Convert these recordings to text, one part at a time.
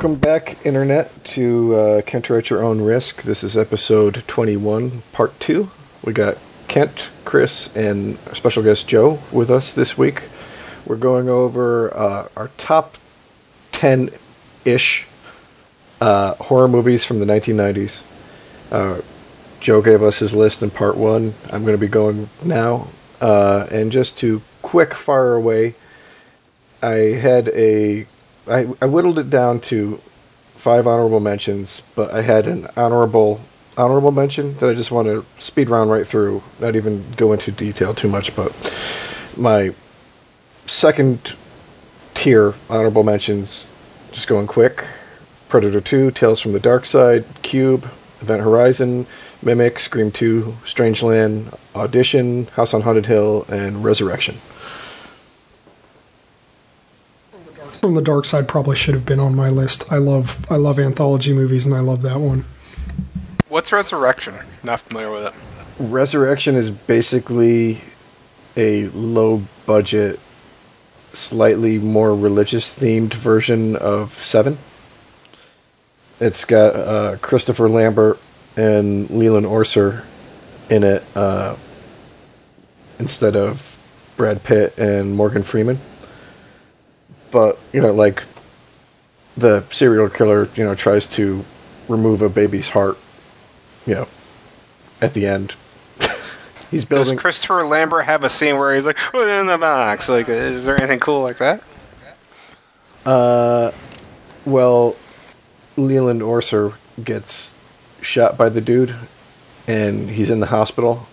welcome back, Internet, to uh, at Your Own Risk. This is episode 21, part 2. We got Kent, Chris, and special guest Joe with us this week. We're going over uh, our top 10 ish uh, horror movies from the 1990s. Uh, Joe gave us his list in part 1. I'm going to be going now. Uh, and just to quick fire away, I had a I, I whittled it down to five honorable mentions, but I had an honorable honorable mention that I just want to speed round right through, not even go into detail too much. But my second tier honorable mentions, just going quick: Predator Two, Tales from the Dark Side, Cube, Event Horizon, Mimic, Scream Two, Strangeland, Audition, House on Haunted Hill, and Resurrection. From the dark side probably should have been on my list. I love I love anthology movies and I love that one. What's Resurrection? Not familiar with it. Resurrection is basically a low budget, slightly more religious themed version of Seven. It's got uh, Christopher Lambert and Leland Orser in it uh, instead of Brad Pitt and Morgan Freeman but you know, like the serial killer, you know, tries to remove a baby's heart, you know, at the end. he's building. Does Christopher Lambert have a scene where he's like, "Put in the box"? Like, is there anything cool like that? Uh, well, Leland Orser gets shot by the dude, and he's in the hospital.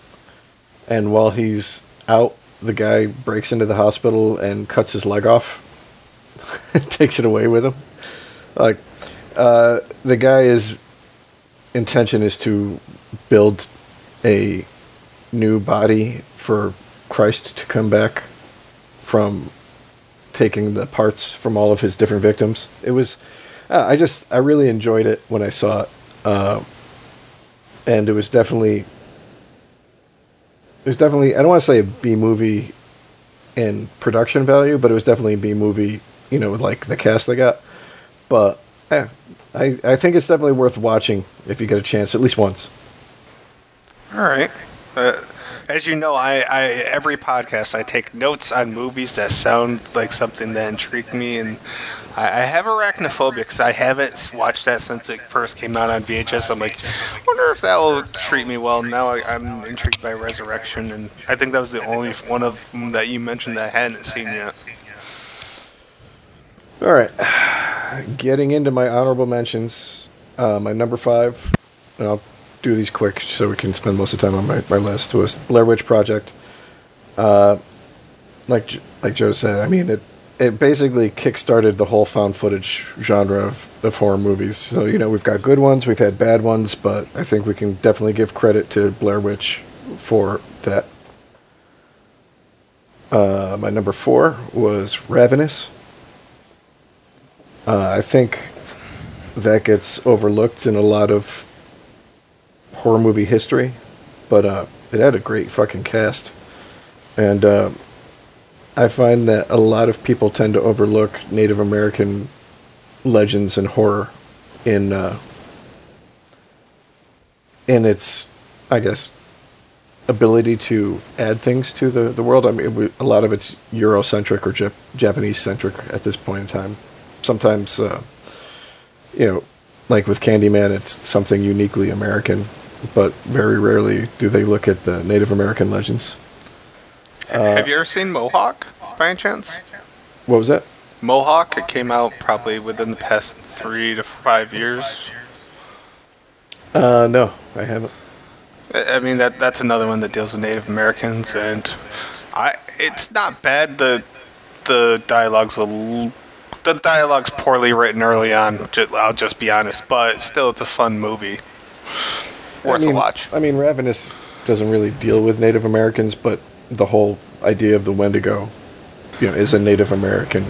And while he's out, the guy breaks into the hospital and cuts his leg off takes it away with him. Like uh, the guy's intention is to build a new body for Christ to come back from taking the parts from all of his different victims. It was, uh, I just, I really enjoyed it when I saw it, uh, and it was definitely, it was definitely, I don't want to say a B movie in production value, but it was definitely a B movie you know, with like the cast they got. But yeah, I I think it's definitely worth watching if you get a chance at least once. All right. Uh, as you know, I, I every podcast I take notes on movies that sound like something that intrigue me, and I, I have arachnophobia because I haven't watched that since it first came out on VHS. I'm like, I wonder if that will treat me well. Now I, am intrigued by Resurrection, and I think that was the only one of them that you mentioned that I hadn't seen yet. All right, getting into my honorable mentions. Uh, my number five, I'll do these quick so we can spend most of the time on my, my list, was Blair Witch Project. Uh, like like Joe said, I mean it it basically kickstarted the whole found footage genre of, of horror movies. So you know we've got good ones, we've had bad ones, but I think we can definitely give credit to Blair Witch for that. Uh, my number four was Ravenous. Uh, I think that gets overlooked in a lot of horror movie history, but uh, it had a great fucking cast, and uh, I find that a lot of people tend to overlook Native American legends and horror in uh, in its, I guess, ability to add things to the, the world. I mean, it, a lot of it's Eurocentric or Jap- Japanese centric at this point in time sometimes, uh, you know, like with Candyman, it's something uniquely American, but very rarely do they look at the Native American legends. Uh, Have you ever seen Mohawk by any chance? What was that? Mohawk. It came out probably within the past three to five years. Uh, no, I haven't. I mean that that's another one that deals with Native Americans, and I it's not bad. The the dialogue's a the dialogue's poorly written early on. I'll just be honest, but still, it's a fun movie. Worth I mean, a watch. I mean, Ravenous doesn't really deal with Native Americans, but the whole idea of the Wendigo, you know, is a Native American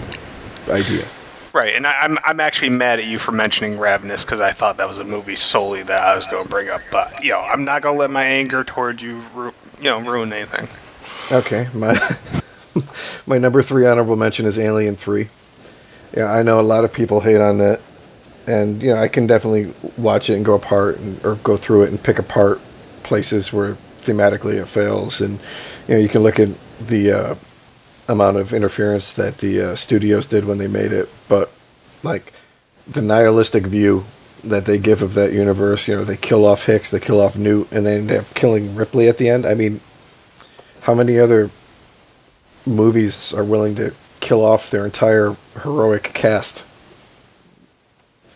idea. Right, and I, am I'm, I'm actually mad at you for mentioning Ravenous because I thought that was a movie solely that I was going to bring up. But you know, I'm not going to let my anger towards you, ru- you know, ruin anything. Okay, my my number three honorable mention is Alien Three. Yeah, I know a lot of people hate on that. and you know I can definitely watch it and go apart and, or go through it and pick apart places where thematically it fails, and you know you can look at the uh, amount of interference that the uh, studios did when they made it, but like the nihilistic view that they give of that universe, you know, they kill off Hicks, they kill off Newt, and then end up killing Ripley at the end. I mean, how many other movies are willing to kill off their entire heroic cast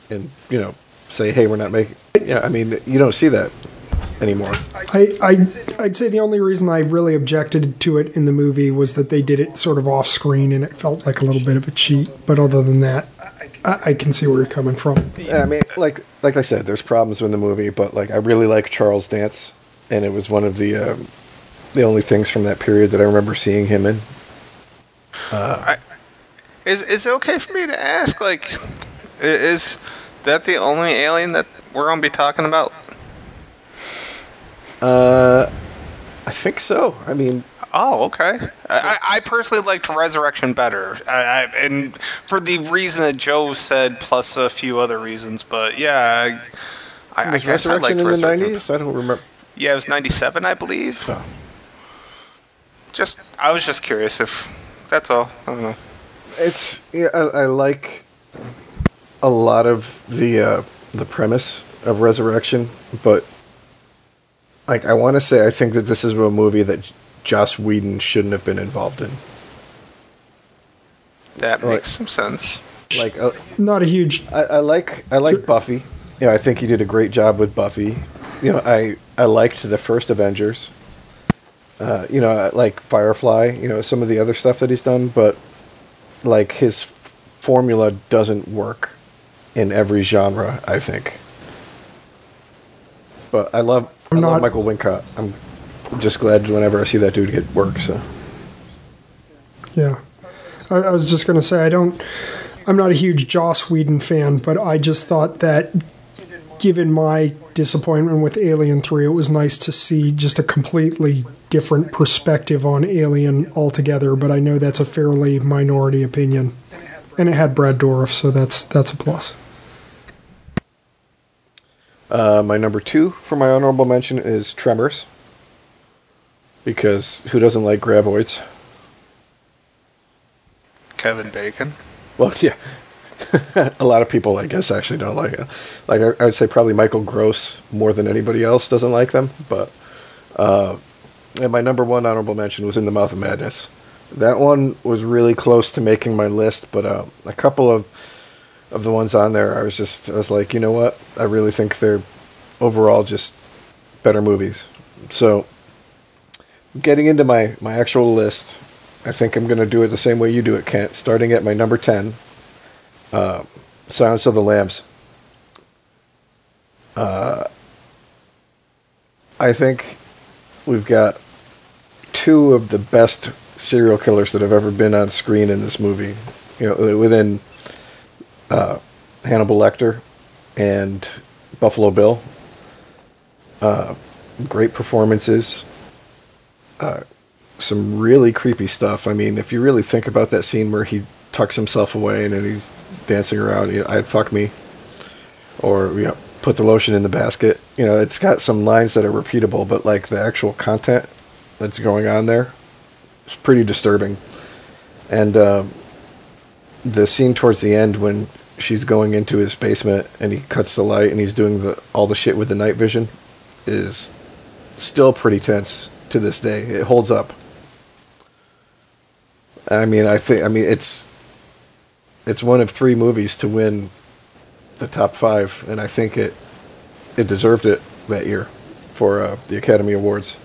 and you know say, "Hey, we're not making." Yeah, I mean, you don't see that anymore. I, I I'd say the only reason I really objected to it in the movie was that they did it sort of off screen and it felt like a little bit of a cheat. But other than that, I, I can see where you're coming from. Yeah, I mean, like like I said, there's problems with the movie, but like I really like Charles Dance, and it was one of the um, the only things from that period that I remember seeing him in. I, is is it okay for me to ask? Like, is that the only alien that we're gonna be talking about? Uh, I think so. I mean, Oh, okay. I, I personally liked Resurrection better, I, I, and for the reason that Joe said, plus a few other reasons. But yeah, I, was guess I liked Resurrection in the '90s? I don't remember. Yeah, it was '97, I believe. Oh. Just, I was just curious if that's all. I don't know. It's yeah, I, I like a lot of the uh, the premise of Resurrection, but like I want to say, I think that this is a movie that Joss Whedon shouldn't have been involved in. That Right. makes some sense. Like uh, Not a huge. I, I like I like So- Buffy. You know, I think he did a great job with Buffy. You know, I I liked the first Avengers. Uh, you know, like Firefly. You know, some of the other stuff that he's done, but like his f- formula doesn't work in every genre. I think. But I love I I'm love not- Michael Wincott. I'm just glad whenever I see that dude get work. So Yeah, I, I was just gonna say I don't. I'm not a huge Joss Whedon fan, but I just thought that, given my disappointment with Alien Three, it was nice to see just a completely different perspective on Alien altogether. But I know that's a fairly minority opinion, and it had Brad Dourif, so that's that's a plus. Uh, my number two for my honorable mention is Tremors. Because who doesn't like graboids? Kevin Bacon. Well, yeah. a lot of people, I guess, actually don't like it. Like, I, I would say probably Michael Gross more than anybody else doesn't like them. But, uh, and my number one honorable mention was In the Mouth of Madness. That one was really close to making my list, but uh, a couple of of the ones on there, I was just, I was like, you know what? I really think they're overall just better movies. So, getting into my, my actual list, I think I'm going to do it the same way you do it, Kent. Starting at my number 10, uh, Silence of the Lambs. Uh, I think we've got two of the best serial killers that have ever been on screen in this movie. You know, within uh, Hannibal Lecter and Buffalo Bill. Uh, great performances. Uh, some really creepy stuff. I mean, if you really think about that scene where he tucks himself away and then he's dancing around, you know, I'd fuck me, or you know, put the lotion in the basket. You know, it's got some lines that are repeatable, but like the actual content that's going on there is pretty disturbing. And um, the scene towards the end when she's going into his basement and he cuts the light and he's doing the all the shit with the night vision is still pretty tense to this day. It holds up. I mean, I think I mean it's it's one of three movies to win the top five, and I think it it deserved it that year for uh, the Academy Awards.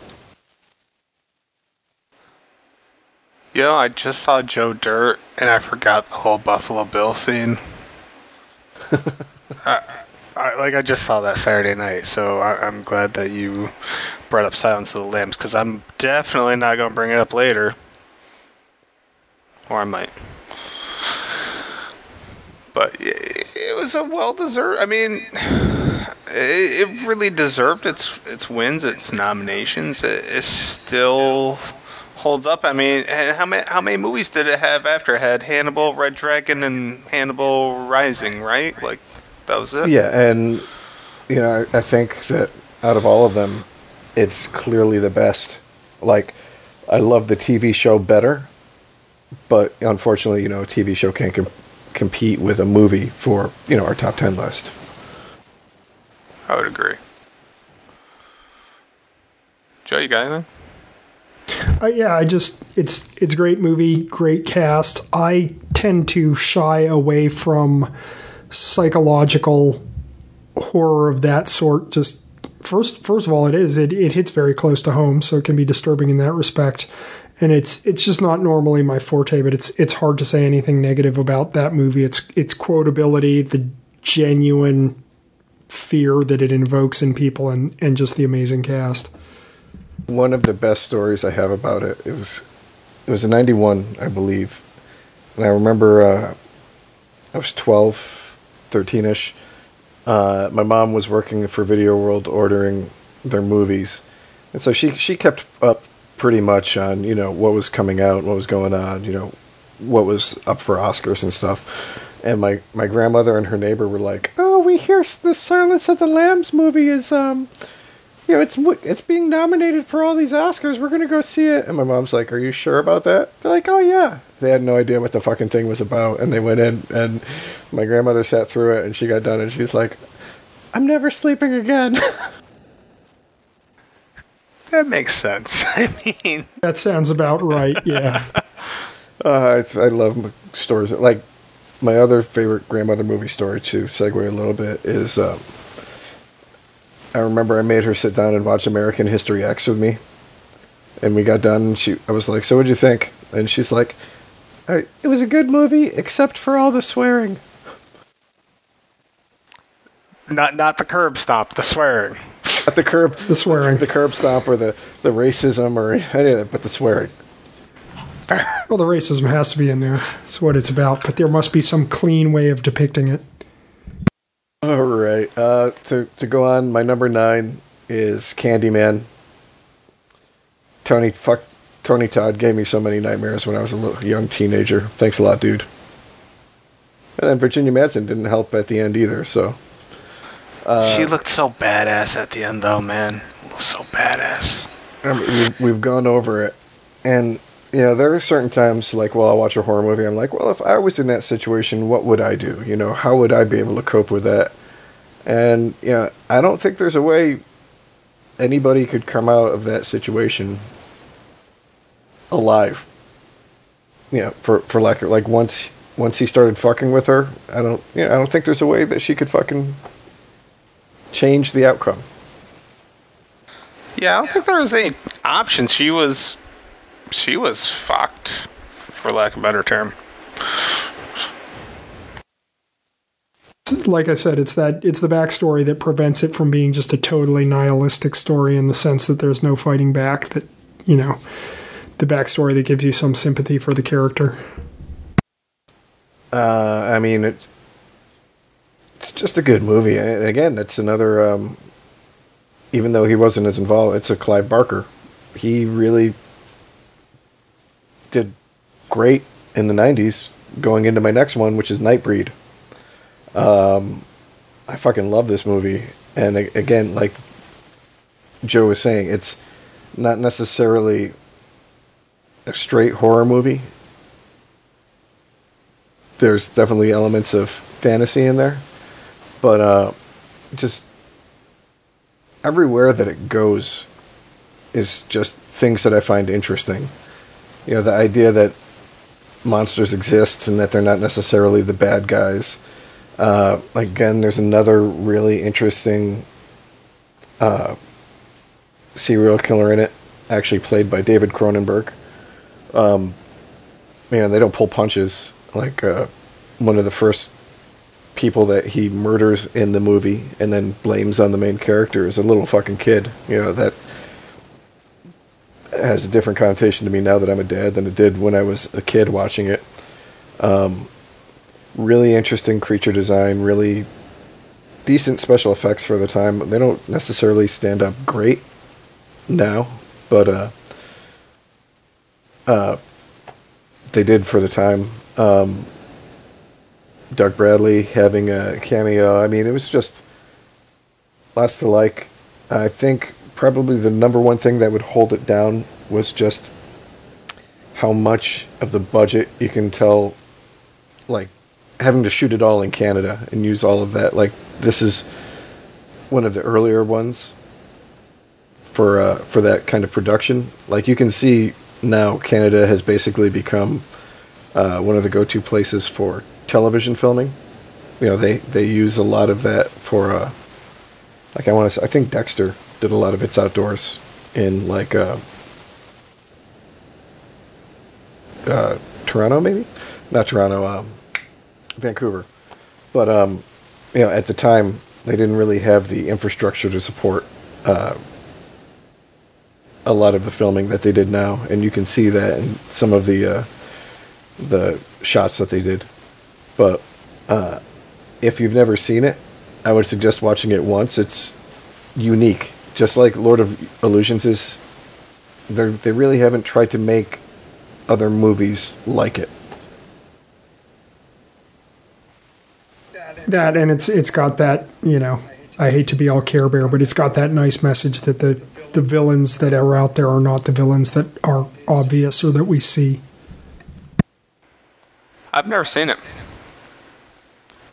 Yo, I just saw Joe Dirt and I forgot the whole Buffalo Bill scene. I, I, like I just saw that Saturday night, so I, I'm glad that you brought up Silence of the Lambs because I'm definitely not going to bring it up later, or I might. But it, was a well deserved. I mean, it, really deserved its its wins, its nominations. It, it still holds up. I mean, and how many how many movies did it have after? It had Hannibal, Red Dragon, and Hannibal Rising, right? Like That was it. Yeah, and you know, I, I think that out of all of them, it's clearly the best. Like, I love the TV show better, but unfortunately, you know, a TV show can't com- compete with a movie for you know our top ten list. I would agree. Joe, you got anything? Uh, yeah, I just it's it's a great movie, great cast. I tend to shy away from psychological horror of that sort. Just first first of all, it is it, it hits very close to home, so it can be disturbing in that respect. And it's it's just not normally my forte, but it's it's hard to say anything negative about that movie. It's it's quotability, the genuine fear that it invokes in people, and and just the amazing cast. One of the best stories I have about it. It was it was in '91, I believe, and I remember uh, I was 12, 13ish. Uh, my mom was working for Video World, ordering their movies, and so she she kept up pretty much on you know what was coming out, what was going on, you know what was up for Oscars and stuff. And my my grandmother and her neighbor were like, "Oh, we hear the Silence of the Lambs movie is um." you know, it's it's being nominated for all these Oscars. We're gonna go see it." And my mom's like, "Are you sure about that?" They're like, "Oh yeah." They had no idea what the fucking thing was about, and they went in, and my grandmother sat through it, and she got done, and she's like, "I'm never sleeping again." That makes sense. I mean, That sounds about right. Yeah. uh, it's, I love stories like my other favorite grandmother movie story to segue a little bit is. Um, I remember I made her sit down and watch American History X with me, and we got done. And she, I was like, "So what'd you think?" And she's like, "I- "It was a good movie, except for all the swearing." not not the curb stop, the swearing. Not the curb, The swearing. the curb stop, or the the racism, or any of that, but the swearing. Well, the racism has to be in there. It's, it's what it's about. But there must be some clean way of depicting it. All right. Uh, to to go on, my number nine is Candyman. Tony fuck Tony Todd gave me so many nightmares when I was a little young teenager. Thanks a lot, dude. And then Virginia Madsen didn't help at the end either. So Uh, she looked so badass at the end, though, man. So badass. I mean, we've, we've gone over it, and you know there are certain times like, well, I'll watch a horror movie. I'm like, well, if I was in that situation, what would I do? You know, how would I be able to cope with that? And you know, I don't think there's a way anybody could come out of that situation alive. You know, for for lack of like once once he started fucking with her, I don't you know I don't think there's a way that she could fucking change the outcome. Yeah, I don't think there was any options. She was, she was fucked, for lack of a better term. Like I said, it's that it's the backstory that prevents it from being just a totally nihilistic story in the sense that there's no fighting back. That you know, the backstory that gives you some sympathy for the character. Uh, I mean, it's it's just a good movie. And again, it's another. Um, even though he wasn't as involved, it's a Clive Barker. He really did great in the '90s. Going into my next one, which is Nightbreed. Um, I fucking love this movie, and again, like Joe was saying, it's not necessarily a straight horror movie there's definitely elements of fantasy in there, but uh, just everywhere that it goes is just things that I find interesting. You know, the idea that monsters exist and that they're not necessarily the bad guys. Uh, again, there's another really interesting uh, serial killer in it, actually played by David Cronenberg. Um, man, they don't pull punches. Like uh, one of the first people that he murders in the movie and then blames on the main character is a little fucking kid. You know that has a different connotation to me now that I'm a dad than it did when I was a kid watching it. Um, really interesting creature design, really decent special effects for the time. They don't necessarily stand up great now, but uh, uh, they did for the time. Um, Doug Bradley having a cameo. I mean, it was just lots to like. I think probably the number one thing that would hold it down was just how much of the budget you can tell, like having to shoot it all in Canada and use all of that. Like this is one of the earlier ones for uh, for that kind of production. Like you can see now, Canada has basically become uh, one of the go-to places for television filming. You know, they they use a lot of that for uh, like I want to. I think Dexter did a lot of its outdoors in like uh, uh, Toronto, maybe not Toronto, um, Vancouver. But um, you know, at the time, they didn't really have the infrastructure to support uh, a lot of the filming that they did now, and you can see that in some of the uh, the shots that they did. But uh, if you've never seen it, I would suggest watching it once. It's unique, just like Lord of Illusions is. They they really haven't tried to make other movies like it. That and it's it's got that you know I hate to be all Care Bear, but it's got that nice message that the the villains that are out there are not the villains that are obvious or that we see. I've never seen it,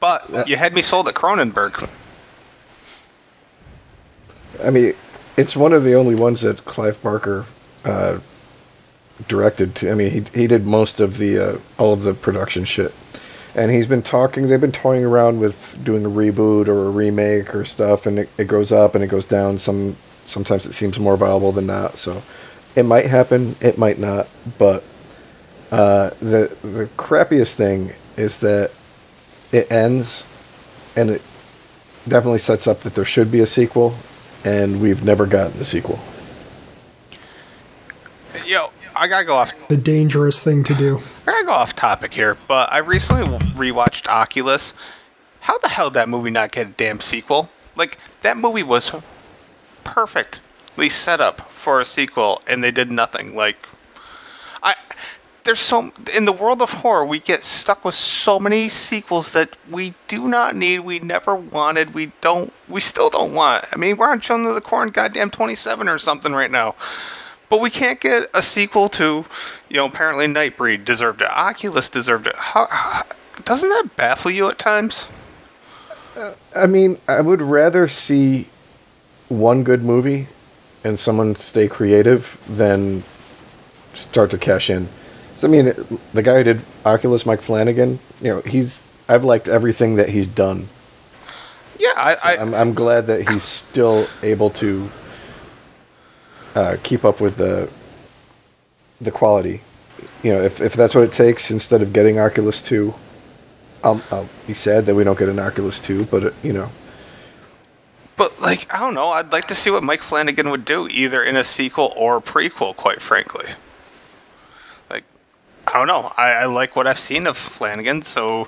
but you had me sold at Cronenberg. I mean, it's one of the only ones that Clive Barker uh, directed. To, I mean, he he did most of the uh, all of the production shit, and he's been talking. They've been toying around with doing a reboot or a remake or stuff, and it, it goes up and it goes down. Some sometimes it seems more viable than not. So it might happen, it might not. But uh, the the crappiest thing is that it ends, and it definitely sets up that there should be a sequel, and we've never gotten the sequel. Yo, I gotta go off. The dangerous thing to do. I gotta go off topic here, but I recently rewatched Oculus. How the hell did that movie not get a damn sequel? Like that movie was perfectly set up for a sequel, and they did nothing. Like, I there's so in the world of horror, we get stuck with so many sequels that we do not need, we never wanted, we don't, we still don't want. I mean, we're on Children of the Corn, goddamn twenty seven or something right now. But we can't get a sequel to, you know, apparently Nightbreed deserved it. Oculus deserved it. How, how, doesn't that baffle you at times? Uh, I mean, I would rather see one good movie and someone stay creative than start to cash in. So I mean, the guy who did Oculus, Mike Flanagan, you know, he's I've liked everything that he's done. Yeah, I, So I I'm, I'm glad that he's still able to uh, keep up with the the quality. You know, if if that's what it takes, instead of getting Oculus two, I'll, I'll be sad that we don't get an Oculus two. But uh, you know, But like, I don't know. I'd like to see what Mike Flanagan would do, either in a sequel or a prequel. Quite frankly, I don't know. I, I like what I've seen of Flanagan, so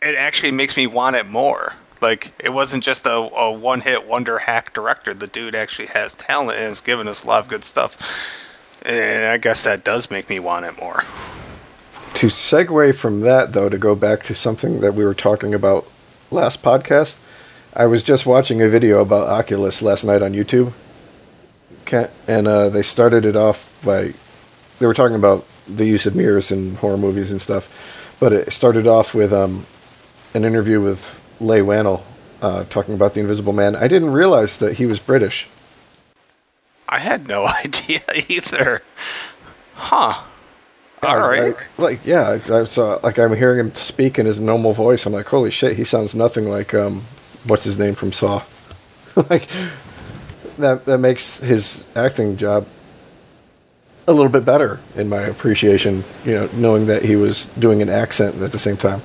it actually makes me want it more. Like, it wasn't just a, a one-hit wonder hack director. The dude actually has talent and has given us a lot of good stuff. And I guess that does make me want it more. to segue from that though, to go back to something that we were talking about last podcast, I was just watching a video about Oculus last night on YouTube. And uh, they started it off by they were talking about the use of mirrors in horror movies and stuff, but it started off with um, an interview with Leigh Whannell uh, talking about the Invisible Man. I didn't realize that he was British. I had no idea either. Huh. All right. like, like, yeah, I, I saw, like I'm hearing him speak in his normal voice. I'm like, holy shit, he sounds nothing like um, what's his name from Saw. like that that makes his acting job a little bit better in my appreciation. You know, knowing that he was doing an accent at the same time.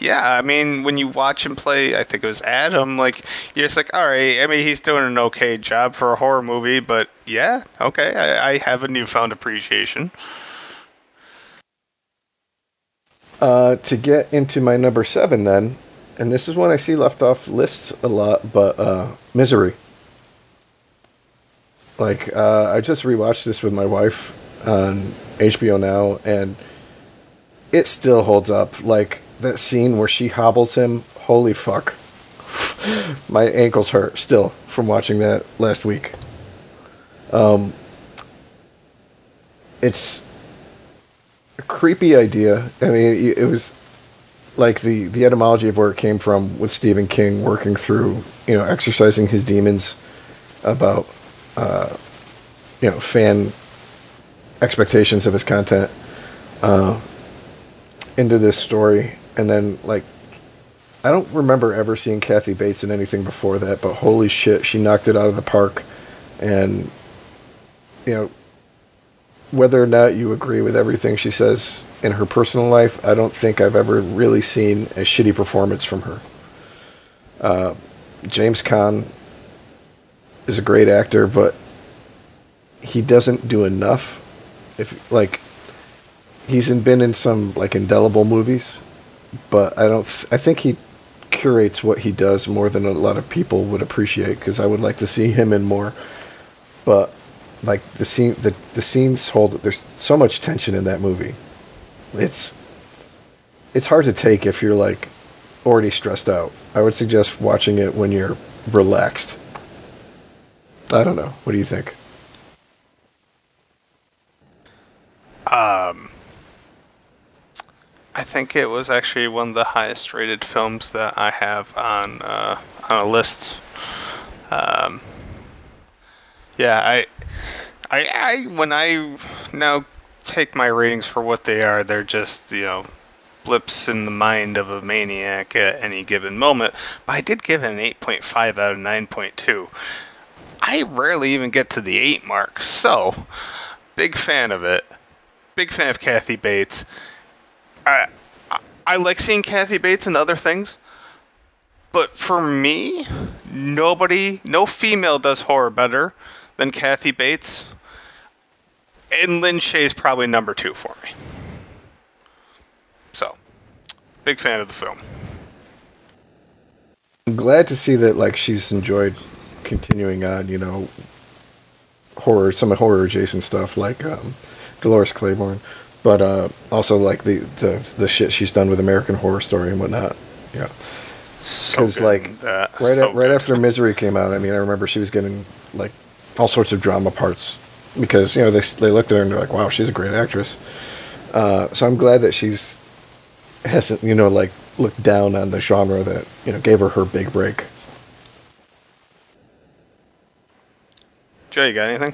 Yeah, I mean, when you watch him play, I think it was Adam, like, you're just like, all right, I mean, he's doing an okay job for a horror movie, but yeah, okay, I, I have a newfound appreciation. Uh, to get into my number seven, then, and this is one I see left off lists a lot, but uh, Misery. Like, uh, I just rewatched this with my wife on HBO now, and it still holds up. Like, that scene where she hobbles him, holy fuck. My ankles hurt still from watching that last week. Um, it's a creepy idea. I mean, it was like the, the etymology of where it came from with Stephen King working through, you know, exercising his demons about, uh, you know, fan expectations of his content uh, into this story. And then, like, I don't remember ever seeing Kathy Bates in anything before that, but holy shit, she knocked it out of the park. And, you know, whether or not you agree with everything she says in her personal life, I don't think I've ever really seen a shitty performance from her. Uh, James Caan is a great actor, but he doesn't do enough. If like he's in, been in some like indelible movies, but I don't. Th- I think he curates what he does more than a lot of people would appreciate because I would like to see him in more. But like the scene the the scenes hold there's so much tension in that movie it's it's hard to take if you're like already stressed out i would suggest watching it when you're relaxed i don't know what do you think um I think it was actually one of the highest rated films that I have on uh, on a list. Um, yeah, I I, I when I now take my ratings for what they are, they're just you know blips in the mind of a maniac at any given moment. But I did give it an 8.5 out of 9.2. I rarely even get to the 8 mark, so big fan of it. Big fan of Kathy Bates. I, I, I like seeing Kathy Bates and other things, but for me, nobody, no female does horror better than Kathy Bates and Lin Shaye's probably number two for me. So, big fan of the film. I'm glad to see that like she's enjoyed continuing on, you know, horror, some horror adjacent stuff like um, Dolores Claiborne, but uh, also like the, the the shit she's done with American Horror Story and whatnot. Yeah, because so like right so right after Misery came out, I mean, I remember she was getting like all sorts of drama parts because you know they they looked at her and they're like, wow, she's a great actress. Uh, so I'm glad that she's hasn't you know like looked down on the genre that you know gave her her big break. Joe, you got anything?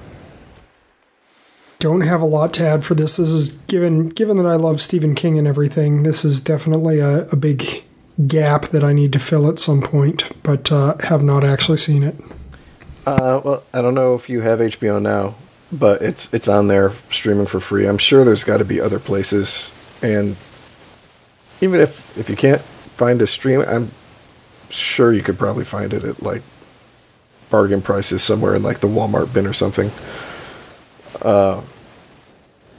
Don't have a lot to add for this. This is given given that I love Stephen King and everything. This is definitely a, a big gap that I need to fill at some point, but uh, have not actually seen it. Uh, well, I don't know if you have HBO now, but it's it's on there streaming for free. I'm sure there's got to be other places, and even if if you can't find a stream, I'm sure you could probably find it at like bargain prices somewhere in like the Walmart bin or something. Uh,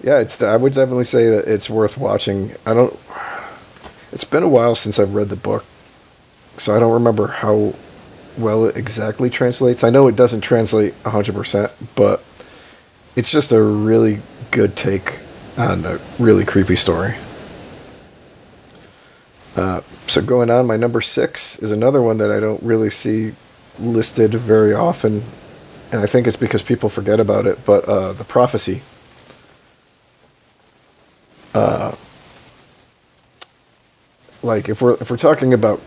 yeah, it's I would definitely say that it's worth watching. I don't. It's been a while since I've read the book, so I don't remember how well it exactly translates. I know it doesn't translate 100%, but it's just a really good take on a really creepy story. Uh, so going on, my number six is another one that I don't really see listed very often, and I think it's because people forget about it. But uh, the prophecy. Uh, like if we're if we're talking about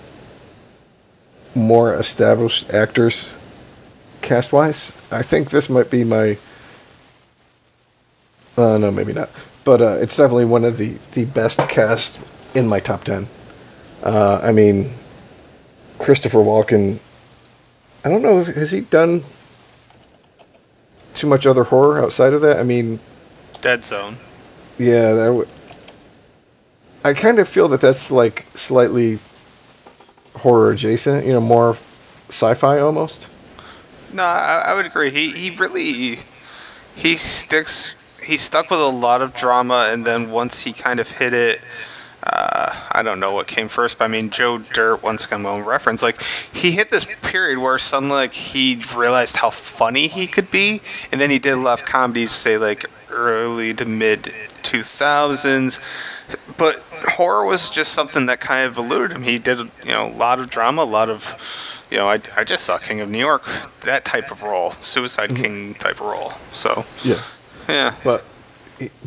more established actors cast wise, I think this might be my uh, no, maybe not. But uh, it's definitely one of the, the best cast in my top 10. Uh, I mean, Christopher Walken, I don't know, if, has he done too much other horror outside of that? I mean, Dead Zone. Yeah, that would. I kind of feel that that's like slightly horror adjacent, you know, more sci-fi almost. No, I, I would agree. He he really he sticks he stuck with a lot of drama, and then once he kind of hit it, uh, I don't know what came first, but I mean, Joe Dirt, once again, my own reference, like, he hit this period where suddenly, like, he realized how funny he could be, and then he did a lot of comedies, say, like, early to mid 2000s, but horror was just something that kind of eluded him. He did, you know, a lot of drama, a lot of, you know, I, I just saw King of New York, that type of role, Suicide mm-hmm. King type of role. So yeah, yeah. But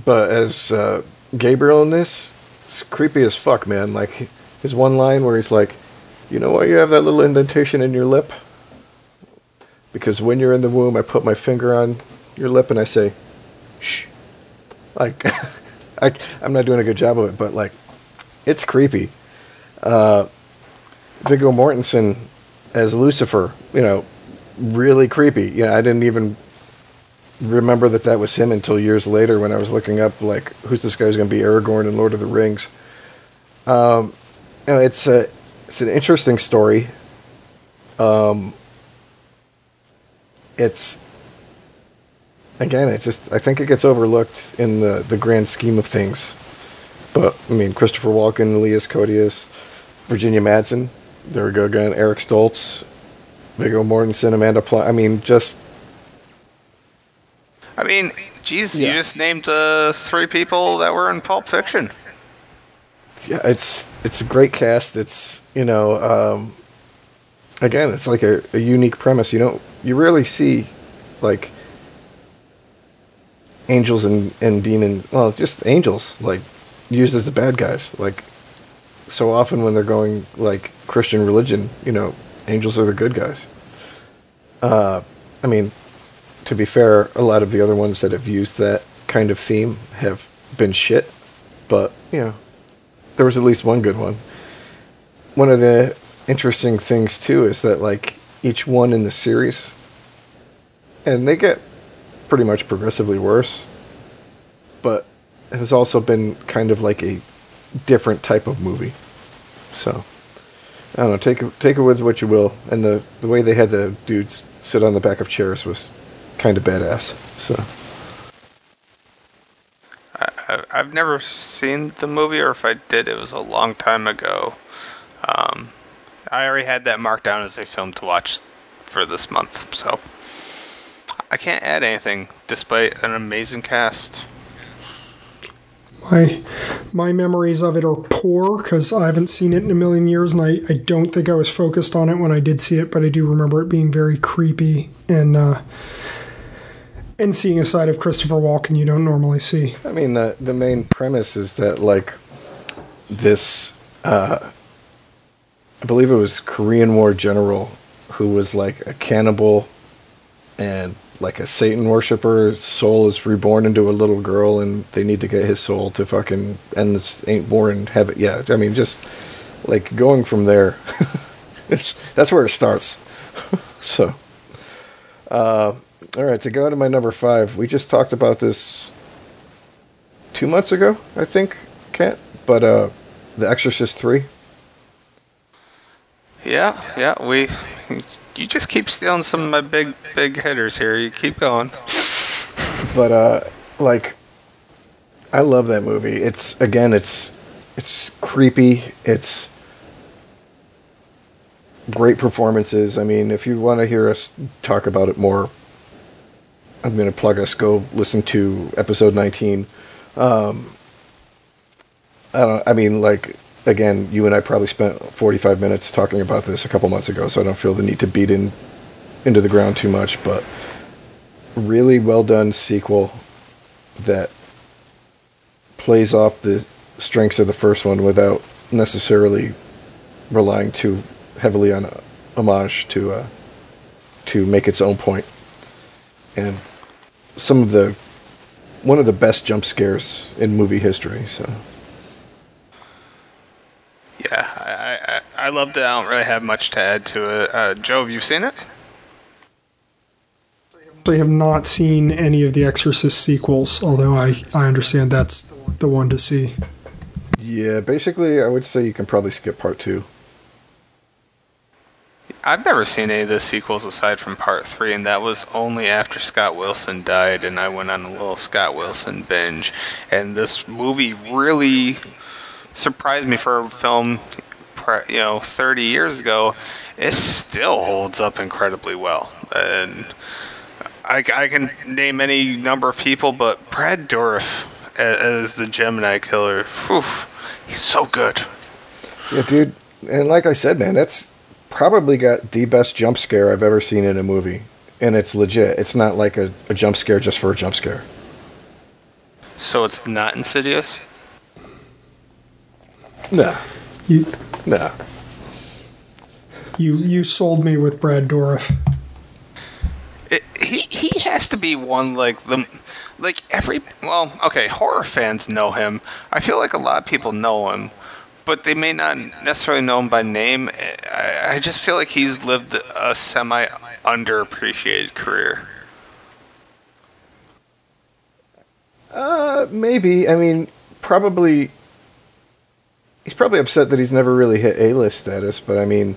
but as uh, Gabriel in this, it's creepy as fuck, man. Like his one line where he's like, "You know why you have that little indentation in your lip? Because when you're in the womb, I put my finger on your lip and I say, shh." Like, I, I'm not doing a good job of it, but like, it's creepy. Uh, Viggo Mortensen as Lucifer, you know, really creepy. You know, I didn't even remember that that was him until years later when I was looking up like who's this guy who's going to be Aragorn in Lord of the Rings. Um, you know, it's a it's an interesting story. Um, it's again, it's just I think it gets overlooked in the the grand scheme of things. But I mean, Christopher Walken, Elias Koteas, Virginia Madsen, there we go again. Eric Stoltz, Viggo Mortensen, Amanda Pl- I mean, just. I mean, geez, yeah. you just named uh, three people that were in Pulp Fiction. Yeah, it's it's a great cast. It's you know, um, again, it's like a, a unique premise. You know, you rarely see like angels and, and demons, well, just angels, like, used as the bad guys. Like, so often when they're going, like, Christian religion, you know, angels are the good guys. Uh, I mean, to be fair, a lot of the other ones that have used that kind of theme have been shit, but, you know, there was at least one good one. One of the interesting things, too, is that, like, each one in the series, and they get pretty much progressively worse. But it has also been kind of like a different type of movie. So I don't know. Take take it with what you will. And the the way they had the dudes sit on the back of chairs was kind of badass. So. I, I've never seen the movie, or if I did, it was a long time ago. Um, I already had that marked down as a film to watch for this month, so I can't add anything despite an amazing cast. My my memories of it are poor because I haven't seen it in a million years, and I, I don't think I was focused on it when I did see it, but I do remember it being very creepy and uh, and seeing a side of Christopher Walken you don't normally see. I mean, the the main premise is that like this, uh, I believe it was Korean War general who was like a cannibal and like a Satan worshiper. His soul is reborn into a little girl, and they need to get his soul to fucking end this ain't war and have it. Yeah, I mean, just like going from there, it's that's where it starts. so, uh, all right, to go to my number five, we just talked about this two months ago, I think, Kent. But uh, The Exorcist three. Yeah, yeah, we you just keep stealing some of my big big hitters here. You keep going. But uh, like, I love that movie. It's again, it's it's creepy. It's great performances. I mean, if you want to hear us talk about it more, I'm going to plug us. Go listen to episode 19. Um, I don't. I mean, like again, you and I probably spent 45 minutes talking about this a couple months ago, so I don't feel the need to beat in into the ground too much. But really well done sequel that plays off the strengths of the first one without necessarily relying too heavily on homage to uh, to make its own point. And some of the one of the best jump scares in movie history. So. Yeah, I, I, I loved it. I don't really have much to add to it. Uh, Joe, have you seen it? I have not seen any of the Exorcist sequels, although I, I understand that's the one to see. Yeah, basically, I would say you can probably skip part two. I've never seen any of the sequels aside from part three, and that was only after Scott Wilson died, and I went on a little Scott Wilson binge. And this movie really surprised me for a film, you know, 30 years ago. It still holds up incredibly well, and I, I can name any number of people, but Brad Dourif as, as the Gemini killer. Whew, he's so good. Yeah, dude. And like I said, man, that's probably got the best jump scare I've ever seen in a movie. And it's legit. It's not like a, a jump scare just for a jump scare. So it's not Insidious. No. You Nah. you you sold me with Brad Dourif. It, he he has to be one like the like every well okay horror fans know him. I feel like a lot of people know him, but they may not necessarily know him by name. I, I just feel like he's lived a semi underappreciated career. Uh, maybe. I mean, probably. He's probably upset that he's never really hit A-list status, but I mean,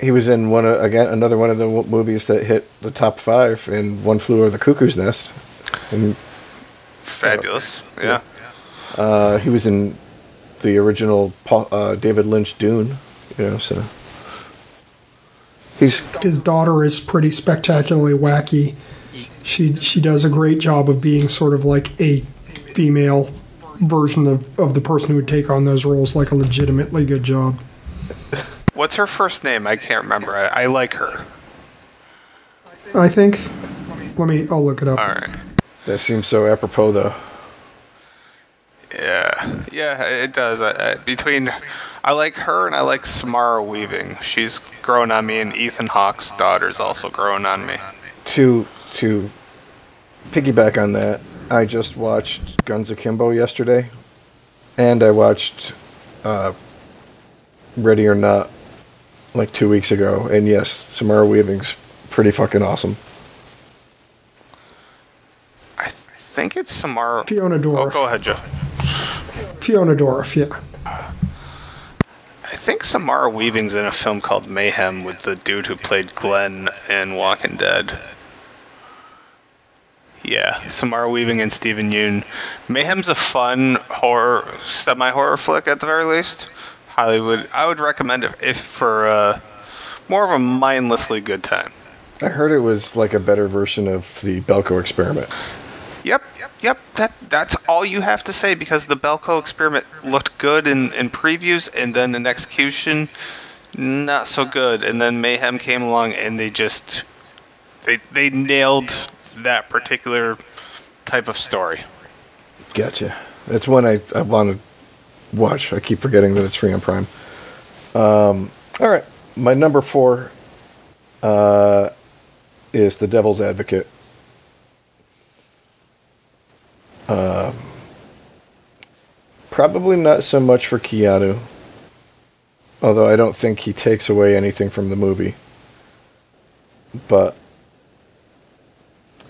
he was in one of, again another one of the movies that hit the top five in One Flew Over the Cuckoo's Nest, and Fabulous, yeah. uh, he was in the original Paul, uh, David Lynch Dune. You know, so he's His daughter is pretty spectacularly wacky. She she does a great job of being sort of like a female version of, of the person who would take on those roles like a legitimately good job. What's her first name? I can't remember. I, I like her. I think. Let me I'll look it up. All right. that seems so apropos though. Yeah, yeah, it does. I, I, between, I like her and I like Samara Weaving. She's grown on me, and Ethan Hawke's daughter's also grown on me. to to piggyback on that, I just watched Guns Akimbo yesterday, and I watched uh, Ready or Not like two weeks ago. And yes, Samara Weaving's pretty fucking awesome. I think it's Samara. Fiona Oh, go ahead, Joe. Fiona Dourif, yeah. I think Samara Weaving's in a film called Mayhem with the dude who played Glenn in Walking Dead. Yeah, Samara Weaving and Steven Yeun. Mayhem's a fun horror, semi-horror flick at the very least. Hollywood, I would recommend it if for uh, more of a mindlessly good time. I heard it was like a better version of the Belko experiment. Yep, yep. That that's all you have to say because the Belko experiment looked good in, in previews, and then in execution, not so good. And then Mayhem came along, and they just they they nailed that particular type of story. Gotcha. That's one I, I want to watch. I keep forgetting that it's free on Prime. Um, all right. My number four uh, is The Devil's Advocate. Um, probably not so much for Keanu, although I don't think he takes away anything from the movie. But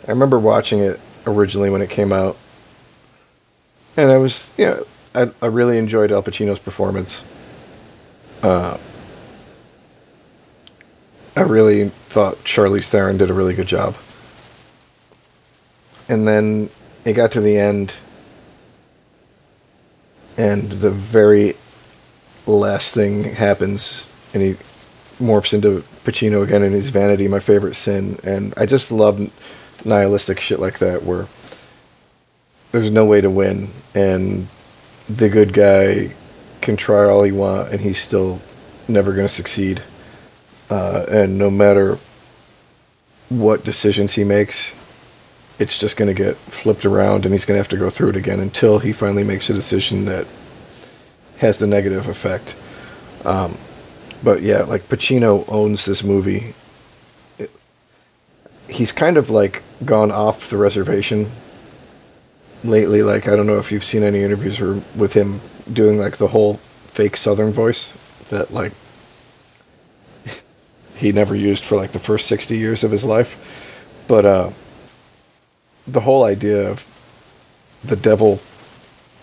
I remember watching it originally when it came out and I was, you know, I, I really enjoyed Al Pacino's performance. Uh, I really thought Charlize Theron did a really good job. And then it got to the end, and the very last thing happens, and he morphs into Pacino again in his vanity, my favorite sin. And I just love nihilistic shit like that, where there's no way to win, and the good guy can try all he want, and he's still never going to succeed. Uh, and no matter what decisions he makes, it's just going to get flipped around, and he's going to have to go through it again until he finally makes a decision that has the negative effect. Um, but yeah, like Pacino owns this movie. It, he's kind of like gone off the reservation lately. Like I don't know if you've seen any interviews or with him doing like the whole fake Southern voice that like he never used for like the first sixty years of his life. But uh, the whole idea of the devil,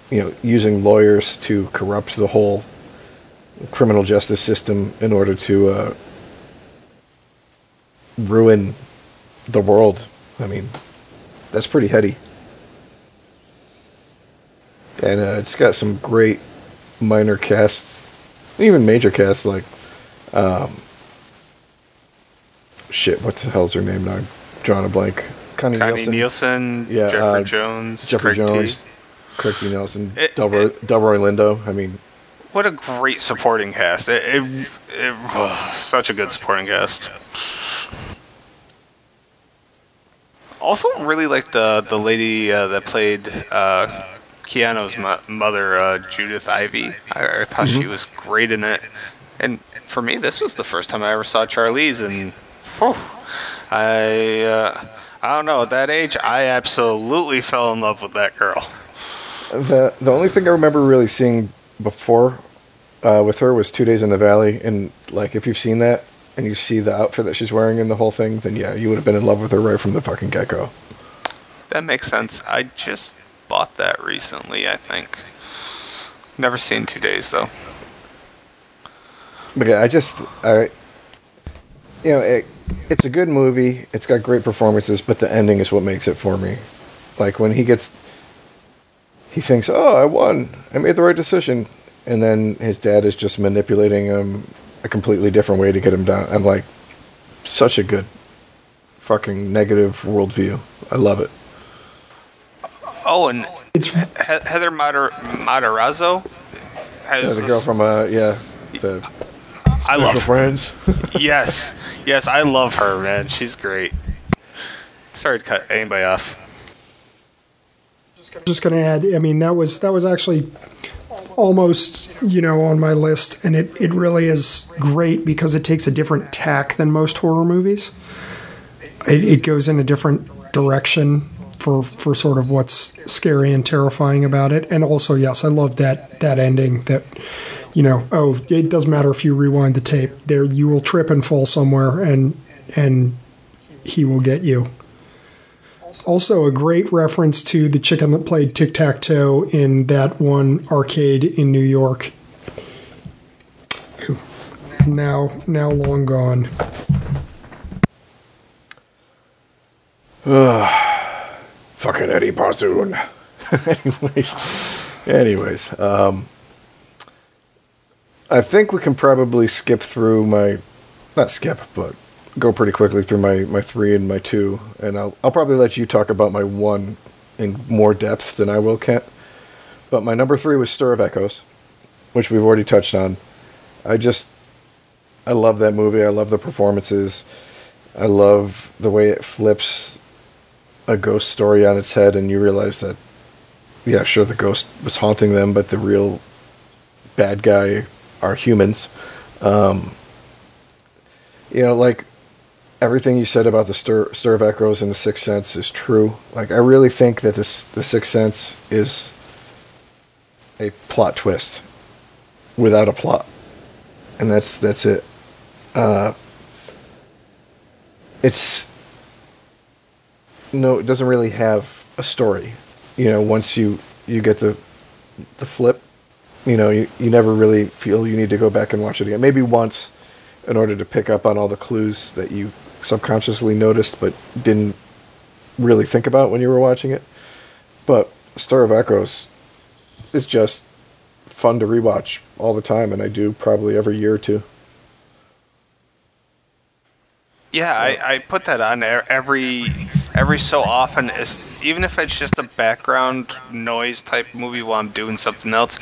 you know, using lawyers to corrupt the whole criminal justice system in order to uh, ruin the world. I mean, that's pretty heady and uh, it's got some great minor casts, even major casts like, um, shit, what the hell's her name now? Drawing a blank. Connie, Connie Nielsen, Nielsen, Yeah, Jeffrey uh, Jones, Jeffrey Craig T. Jones, Craig T. Nelson, It- Delroy, it- Delroy Lindo. I mean, What a great supporting cast! It, it, oh, such a good supporting cast. Also, really like the the lady uh, that played uh, Keanu's mo- mother, uh, Judith Ivey. I, I thought she was great in it. And for me, this was the first time I ever saw Charlize, and whew, I uh, I don't know. At that age, I absolutely fell in love with that girl. the the only thing I remember really seeing before uh, with her was Two Days in the Valley, and like if you've seen that and you see the outfit that she's wearing in the whole thing, then yeah, you would have been in love with her right from the fucking get go. That makes sense. I just bought that recently, I think. Never seen two days though. But yeah, I just I you know it it's a good movie. It's got great performances, but the ending is what makes it for me. Like when he gets he thinks, "Oh, I won. I made the right decision." And then his dad is just manipulating him a completely different way to get him down. I'm like such a good fucking negative worldview. I love it. Oh, and It's Heather Mater- Matarazzo has Yeah, the girl from uh yeah, the I love her. Friends. yes, yes, I love her, man. She's great. Sorry to cut anybody off. just going to add. I mean, that was that was actually almost you know on my list, and it it really is great because it takes a different tack than most horror movies. It, it goes in a different direction for for sort of what's scary and terrifying about it, and also yes, I love that that ending that. You know, oh, it doesn't matter if you rewind the tape. There, you will trip and fall somewhere, and and he will get you. Also, a great reference to the chicken that played tic tac toe in that one arcade in New York. Now, now long gone. Ugh, fucking Eddie Barzoon. anyways, anyways, um, I think we can probably skip through my, not skip, but go pretty quickly through my, my three and my two, and I'll I'll probably let you talk about my one in more depth than I will, Kent. But my number three was Stir of Echoes, which we've already touched on. I just, I love that movie. I love the performances. I love the way it flips a ghost story on its head and you realize that yeah sure the ghost was haunting them but the real bad guy are humans. Um, you know like everything you said about the stir, stir of echoes and the sixth sense is true. Like i really think that this the sixth sense is a plot twist without a plot. And that's that's it. Uh, it's no, it doesn't really have a story. You know, once you you get the the flip, you know, you, you never really feel you need to go back and watch it again. Maybe once in order to pick up on all the clues that you subconsciously noticed but didn't really think about when you were watching it. But Stir of Echoes is just fun to rewatch all the time and I do probably every year or two. Yeah, I, I put that on every every so often. Is even if it's just a background noise type movie while I'm doing something else,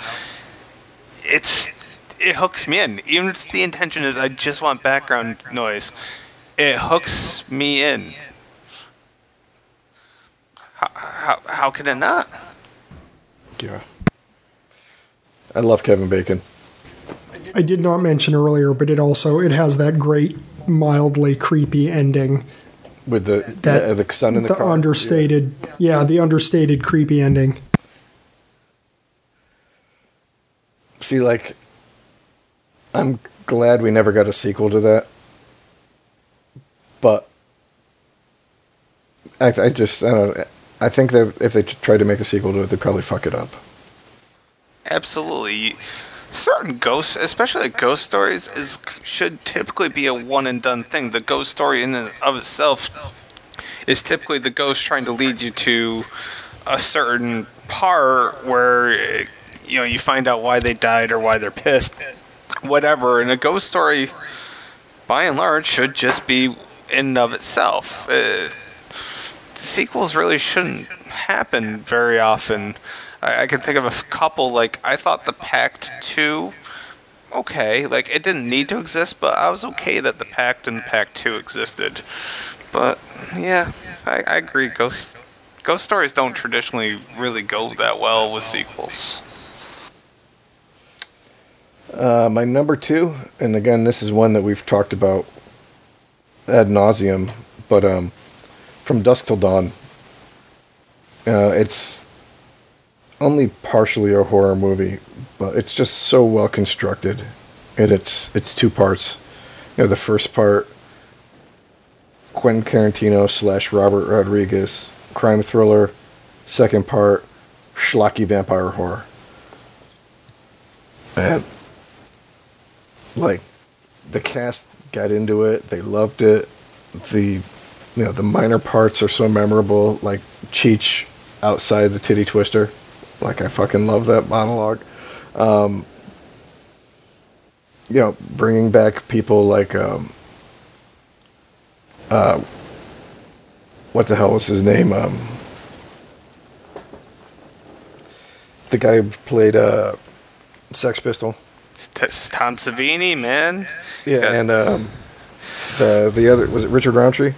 it's it hooks me in. Even if the intention is I just want background noise, it hooks me in. How how, how can it not? Yeah. I love Kevin Bacon. I did not mention earlier, but it also it has that great mildly creepy ending. With the That the, the son in the, the car. understated, yeah. the understated creepy ending. See, like, I'm glad we never got a sequel to that. But I, I just, I don't know. I think that if they tried to make a sequel to it, they'd probably fuck it up. Absolutely. Certain ghosts, especially like ghost stories, is should typically be a one and done thing. The ghost story in and of itself is typically the ghost trying to lead you to a certain part where eh, you know you find out why they died or why they're pissed, whatever. And a ghost story, by and large, should just be in and of itself. Uh, sequels really shouldn't happen very often. I, I can think of a couple. Like I thought the Pact Two, okay, like it didn't need to exist, but I was okay that the Pact and the Pact Two existed. But yeah, I, I agree. Ghost ghost stories don't traditionally really go that well with sequels. Uh, my number two, and again, this is one that we've talked about ad nauseum, but um, from Dusk Till Dawn. Uh, it's only partially a horror movie, but it's just so well constructed, and it's it's two parts. You know, the first part, Quentin Tarantino slash Robert Rodriguez crime thriller. Second part, schlocky vampire horror. And like the cast got into it, they loved it. The you know the minor parts are so memorable, like Cheech outside the titty twister. Like I fucking love that monologue. Um, you know, bringing back people like um, uh, what the hell was his name? Um, the guy who played uh, Sex Pistol. It's, Tom Savini, man. Yeah, and um, the the other was it Richard Roundtree?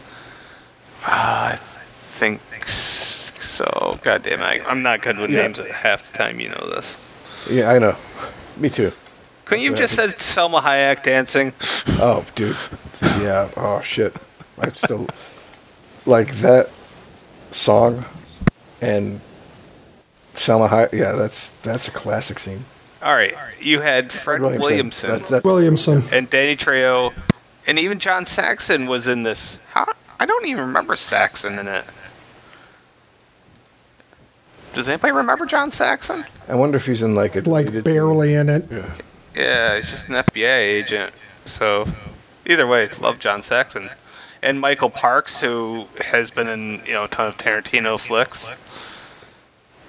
I think so. God damn it. I, I'm not good with Yeah. names half the time, you know this. Yeah, I know. Me too. Couldn't you have just said Salma Hayek dancing? Oh, dude. Yeah. Oh shit. I still like that song and Salma Hayek. Yeah, that's that's a classic scene. All right, you had Fred Williamson, That's that. Williamson. and Danny Trejo, and even John Saxon was in this. How? I don't even remember Saxon in it. Does anybody remember John Saxon? I wonder if he's in like a Like deleted scene. barely in it. Yeah. Yeah, he's just an FBI agent. So, either way, love John Saxon. And Michael Parks, who has been in you know a ton of Tarantino flicks.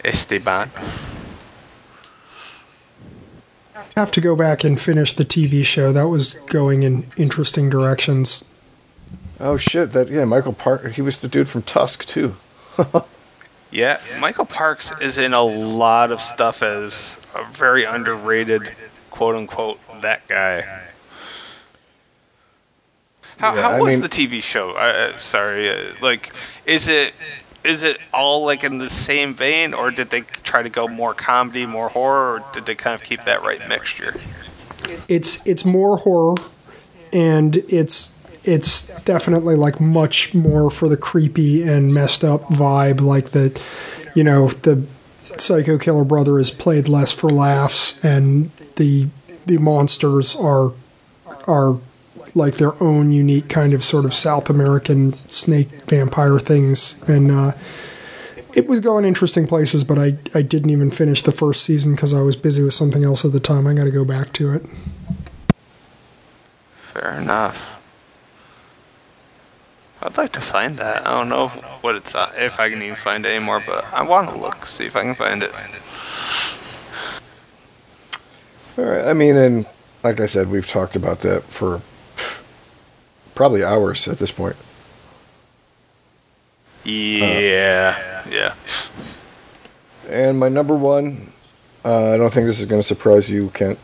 Esteban. Have to go back and finish the TV show. That was going in interesting directions. Oh shit! That yeah, Michael Park. He was the dude from Tusk too. Yeah, Michael Parks is in a lot of stuff as a very underrated, quote unquote, that guy. How, Yeah, how was mean- the TV show? I, uh, sorry, uh, like, is it is it all like in the same vein, or did they try to go more comedy, more horror, or did they kind of keep that right mixture? It's it's more horror, and it's it's definitely like much more for the creepy and messed up vibe. Like the, you know, the psycho killer brother is played less for laughs, and the the monsters are are like their own unique kind of sort of South American snake vampire things, and uh, it was going interesting places. But I I didn't even finish the first season because I was busy with something else at the time. I got to go back to it. Fair enough. I'd like to find that. I don't know what it's uh, if I can even find it anymore, but I want to look, see if I can find it. All right. I mean, and like I said, we've talked about that for probably hours at this point. Yeah, yeah. And my number one, uh, I don't think this is going to surprise you, Kent,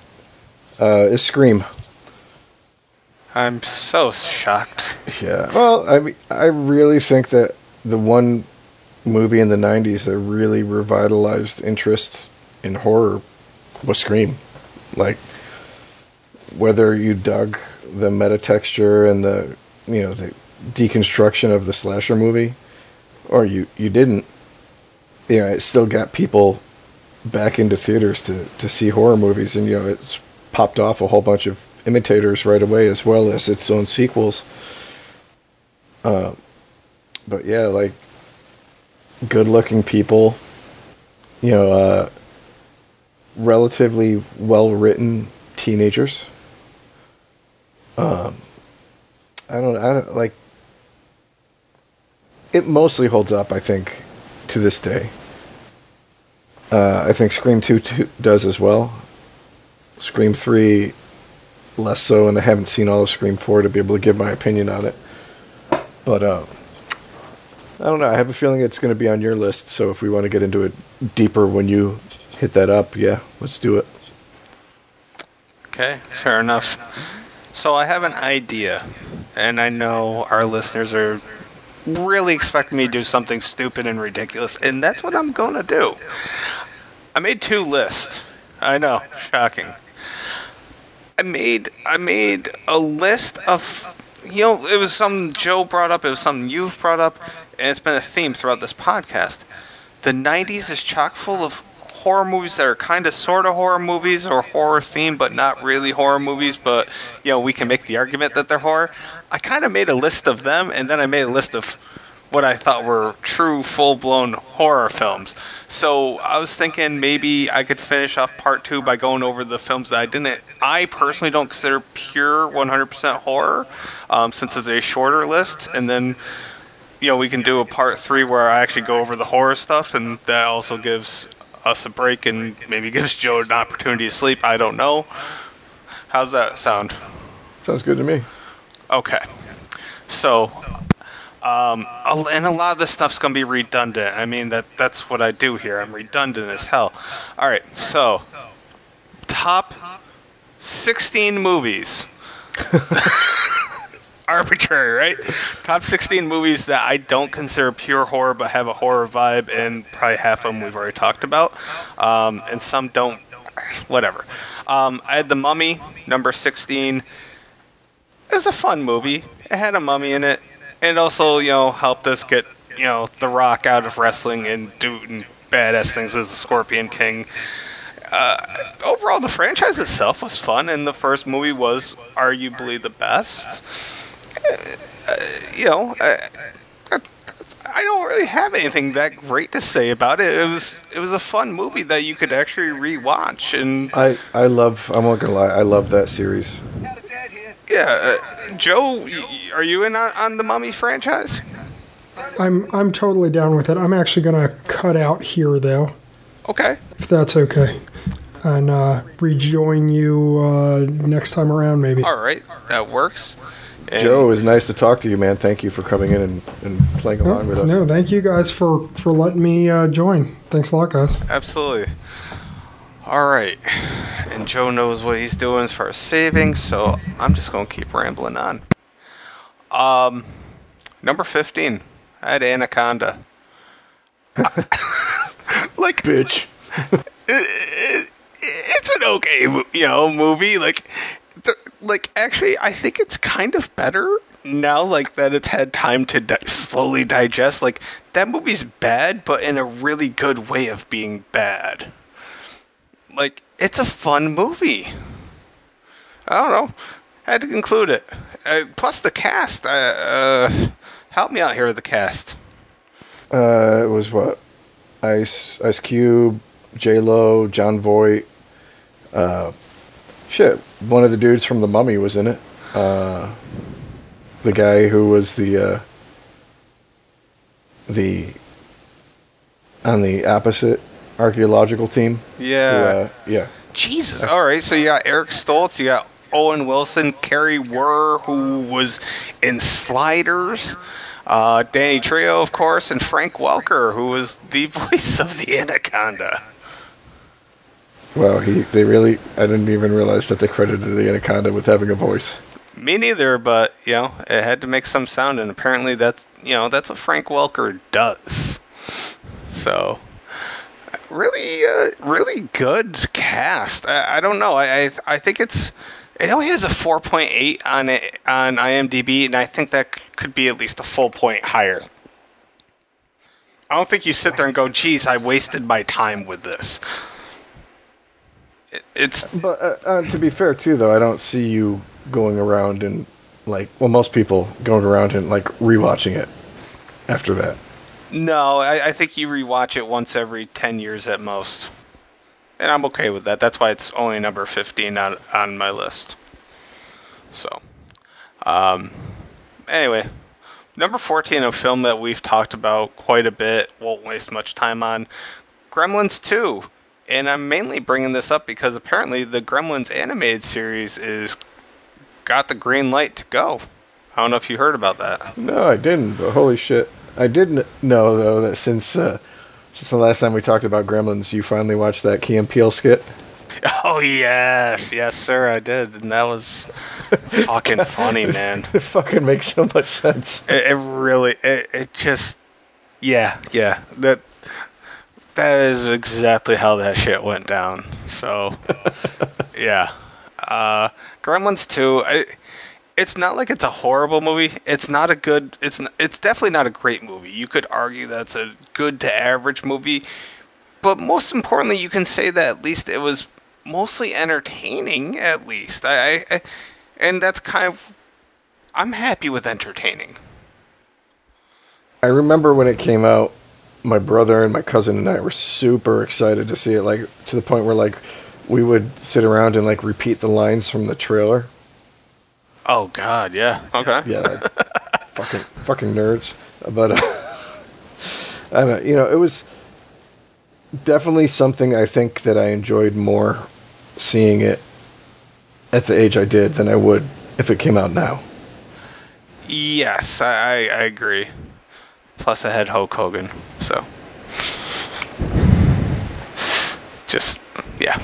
uh, is Scream. I'm so shocked. Yeah. Well, I mean, I really think that the one movie in the '90s that really revitalized interest in horror was Scream. Like, whether you dug the metatexture and the you know the deconstruction of the slasher movie, or you you didn't, you know, it still got people back into theaters to to see horror movies, and you know, it's popped off a whole bunch of imitators right away, as well as its own sequels. Uh, but yeah, like good-looking people, you know, uh, relatively well-written teenagers. Um, I don't, I don't like. It mostly holds up, I think, to this day. Uh, I think Scream 2, 2 does as well. Scream 3 less so, and I haven't seen all of Scream 4 to be able to give my opinion on it. But uh, I don't know. I have a feeling it's going to be on your list. So if we want to get into it deeper when you hit that up, yeah, let's do it. Okay, fair enough. So I have an idea, and I know our listeners are really expecting me to do something stupid and ridiculous, and that's what I'm going to do. I made two lists. I know, shocking. I made I made a list of you know it was something Joe brought up, it was something you've brought up, and it's been a theme throughout this podcast. The '90s is chock full of horror movies that are kind of sort of horror movies or horror themed, but not really horror movies. But you know we can make the argument that they're horror. I kind of made a list of them, and then I made a list of what I thought were true full blown horror films. So I was thinking maybe I could finish off part two by going over the films that I didn't. I personally don't consider pure 100% horror, um, since it's a shorter list, and then you know we can do a part three where I actually go over the horror stuff, and that also gives us a break and maybe gives Joe an opportunity to sleep. I don't know. How's that sound? Sounds good to me. Okay. So um, and a lot of this stuff's going to be redundant. I mean, that that's what I do here. I'm redundant as hell. All right, so top 16 movies. Arbitrary, right? Top 16 movies that I don't consider pure horror but have a horror vibe, and probably half of them we've already talked about. Um, and some don't, whatever. Um, I had The Mummy, number 16. It was a fun movie. It had a mummy in it and also you know helped us get you know The Rock out of wrestling and doing badass things as the Scorpion King. Uh, overall, the franchise itself was fun, and the first movie was arguably the best. Uh, you know, I, I don't really have anything that great to say about it. It was it was a fun movie that you could actually rewatch, and I I love. I'm not gonna lie. I love that series. Yeah, uh, Joe, are you in on, on the Mummy franchise? I'm I'm totally down with it. I'm actually going to cut out here though. Okay. If that's okay. And uh, rejoin you uh, next time around, maybe. All right, that works. And Joe, it was nice to talk to you, man. Thank you for coming in and, and playing along with us. No, thank you guys for, for letting me uh, join. Thanks a lot, guys. Absolutely. All right. And Joe knows what he's doing as far as saving, so I'm just going to keep rambling on. Um, number 15. I had Anaconda. like, bitch. it, it, it's an okay, you know, movie. Like, the, like actually, I think it's kind of better now. Like that, it's had time to di- slowly digest. Like that movie's bad, but in a really good way of being bad like it's a fun movie. I don't know. I had to conclude it. Uh, plus the cast. Uh, uh, help me out here with the cast. Uh, it was what? Ice Ice Cube, J Lo, Jon Voight. Uh, shit, one of the dudes from The Mummy was in it. Uh, the guy who was the uh, the on the opposite archaeological team. Yeah. Who, uh, yeah. Jesus. All right. So you got Eric Stoltz. You got Owen Wilson, Kari Wuhrer, who was in Sliders. Uh, Danny Trejo, of course, and Frank Welker, who was the voice of the Anaconda. Well, he they really I didn't even realize that they credited the Anaconda with having a voice. Me neither, but you know, it had to make some sound and apparently that's you know, that's what Frank Welker does. So really, uh, really good cast. I, I don't know. I, I, I think it's it only has a 4.8 on it on IMDb, and I think that could be at least a full point higher. I don't think you sit there and go, "Geez, I wasted my time with this." It, it's but uh, uh, to be fair too, though, I don't see you going around and like well, most people going around and like rewatching it after that. No, I, I think you rewatch it once every ten years at most, and I'm okay with that. That's why it's only number fifteen on on my list. So, um, anyway, number fourteen, a film that we've talked about quite a bit, won't waste much time on, Gremlins Two, and I'm mainly bringing this up because apparently the Gremlins animated series is got the green light to go. I don't know if you heard about that. No, I didn't. But holy shit! I didn't know though that since uh, since the last time we talked about Gremlins, you finally watched that Key and Peele skit. Oh yes, yes, sir, I did, and that was fucking funny, man. It fucking makes so much sense. It, it really, it, it just, yeah, yeah. That that is exactly how that shit went down. So, yeah. Uh, Gremlins two. I, it's not like it's a horrible movie. It's not a good. It's n- it's definitely not a great movie. You could argue that's a good to average movie, but most importantly, you can say that at least it was mostly entertaining. At least I, I, I and that's kind of. I'm happy with entertaining. I remember when it came out, my brother and my cousin and I were super excited to see it. Like to the point where like we would sit around and like repeat the lines from the trailer. Oh God, yeah. Okay. Yeah, like, fucking fucking nerds. But uh, I don't know. You know, it was definitely something I think that I enjoyed more seeing it at the age I did than I would if it came out now. Yes, I, I, I agree. Plus, I had Hulk Hogan, so just yeah.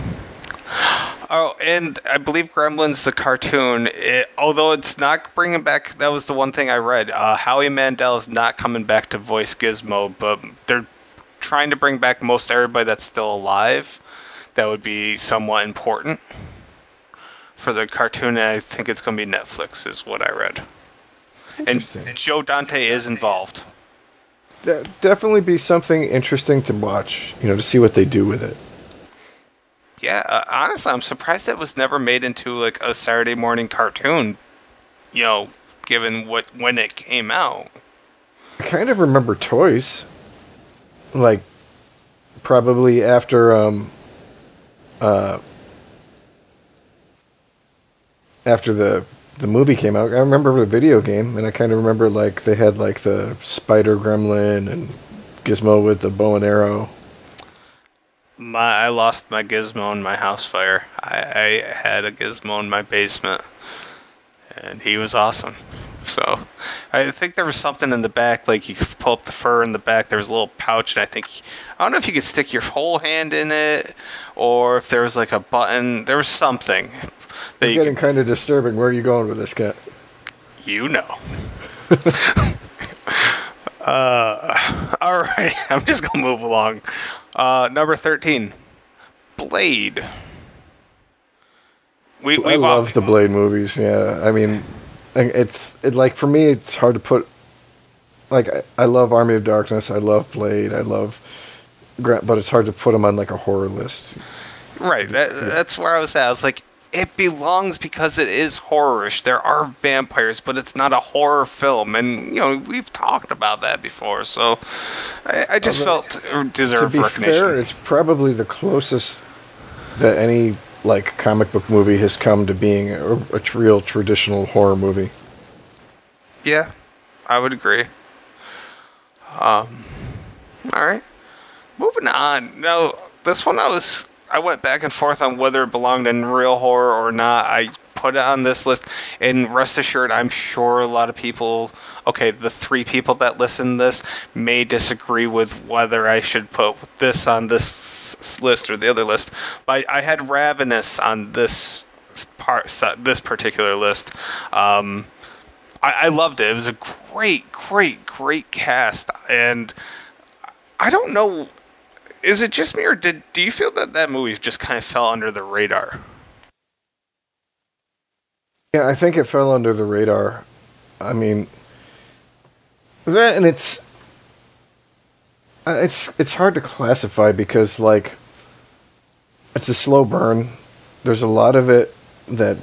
Oh, and I believe Gremlins the cartoon, it, although it's not bringing back. That was the one thing I read. Uh, Howie Mandel is not coming back to voice Gizmo, but they're trying to bring back most everybody that's still alive. That would be somewhat important for the cartoon. And I think it's going to be Netflix, is what I read. And Interesting. Joe Dante is involved. De- definitely be something interesting to watch. You know, to see what they do with it. Yeah, uh, honestly, I'm surprised that was never made into like a Saturday morning cartoon. You know, given what when it came out. I kind of remember toys. Like probably after um uh after the the movie came out. I remember the video game and I kind of remember like they had like the spider gremlin and Gizmo with the bow and arrow. My I lost my gizmo in my house fire. I, I had a gizmo in my basement, and he was awesome. So I think there was something in the back, like you could pull up the fur in the back. There was a little pouch, and I think I don't know if you could stick your whole hand in it, or if there was like a button. There was something that It's getting could, kind of disturbing. Where are you going with this cat? you know. uh, all right, I'm just gonna move along. Uh, number thirteen, Blade. We, I we've love the Blade movies. Yeah, I mean, it's it like for me, it's hard to put. Like I, I love Army of Darkness. I love Blade. I love, but it's hard to put them on like a horror list. Right. That, That's where I was at. I was like, it belongs because it is horrorish. There are vampires, but it's not a horror film, and you know we've talked about that before. So I, I just Although, felt it To be recognition. fair, it's probably the closest that any like comic book movie has come to being a, a real traditional horror movie. yeah, I would agree. Um, all right, moving on. Now this one, I was I went back and forth on whether it belonged in real horror or not. I put it on this list, and rest assured, I'm sure a lot of people. Okay, the three people that listen to this may disagree with whether I should put this on this list or the other list. But I, I had Ravenous on this part, this particular list. Um, I, I loved it. It was a great, great, great cast, and I don't know. Is it just me, or did do you feel that that movie just kind of fell under the radar? Yeah, I think it fell under the radar. I mean, that and it's uh, it's it's hard to classify because like it's a slow burn. There's a lot of it that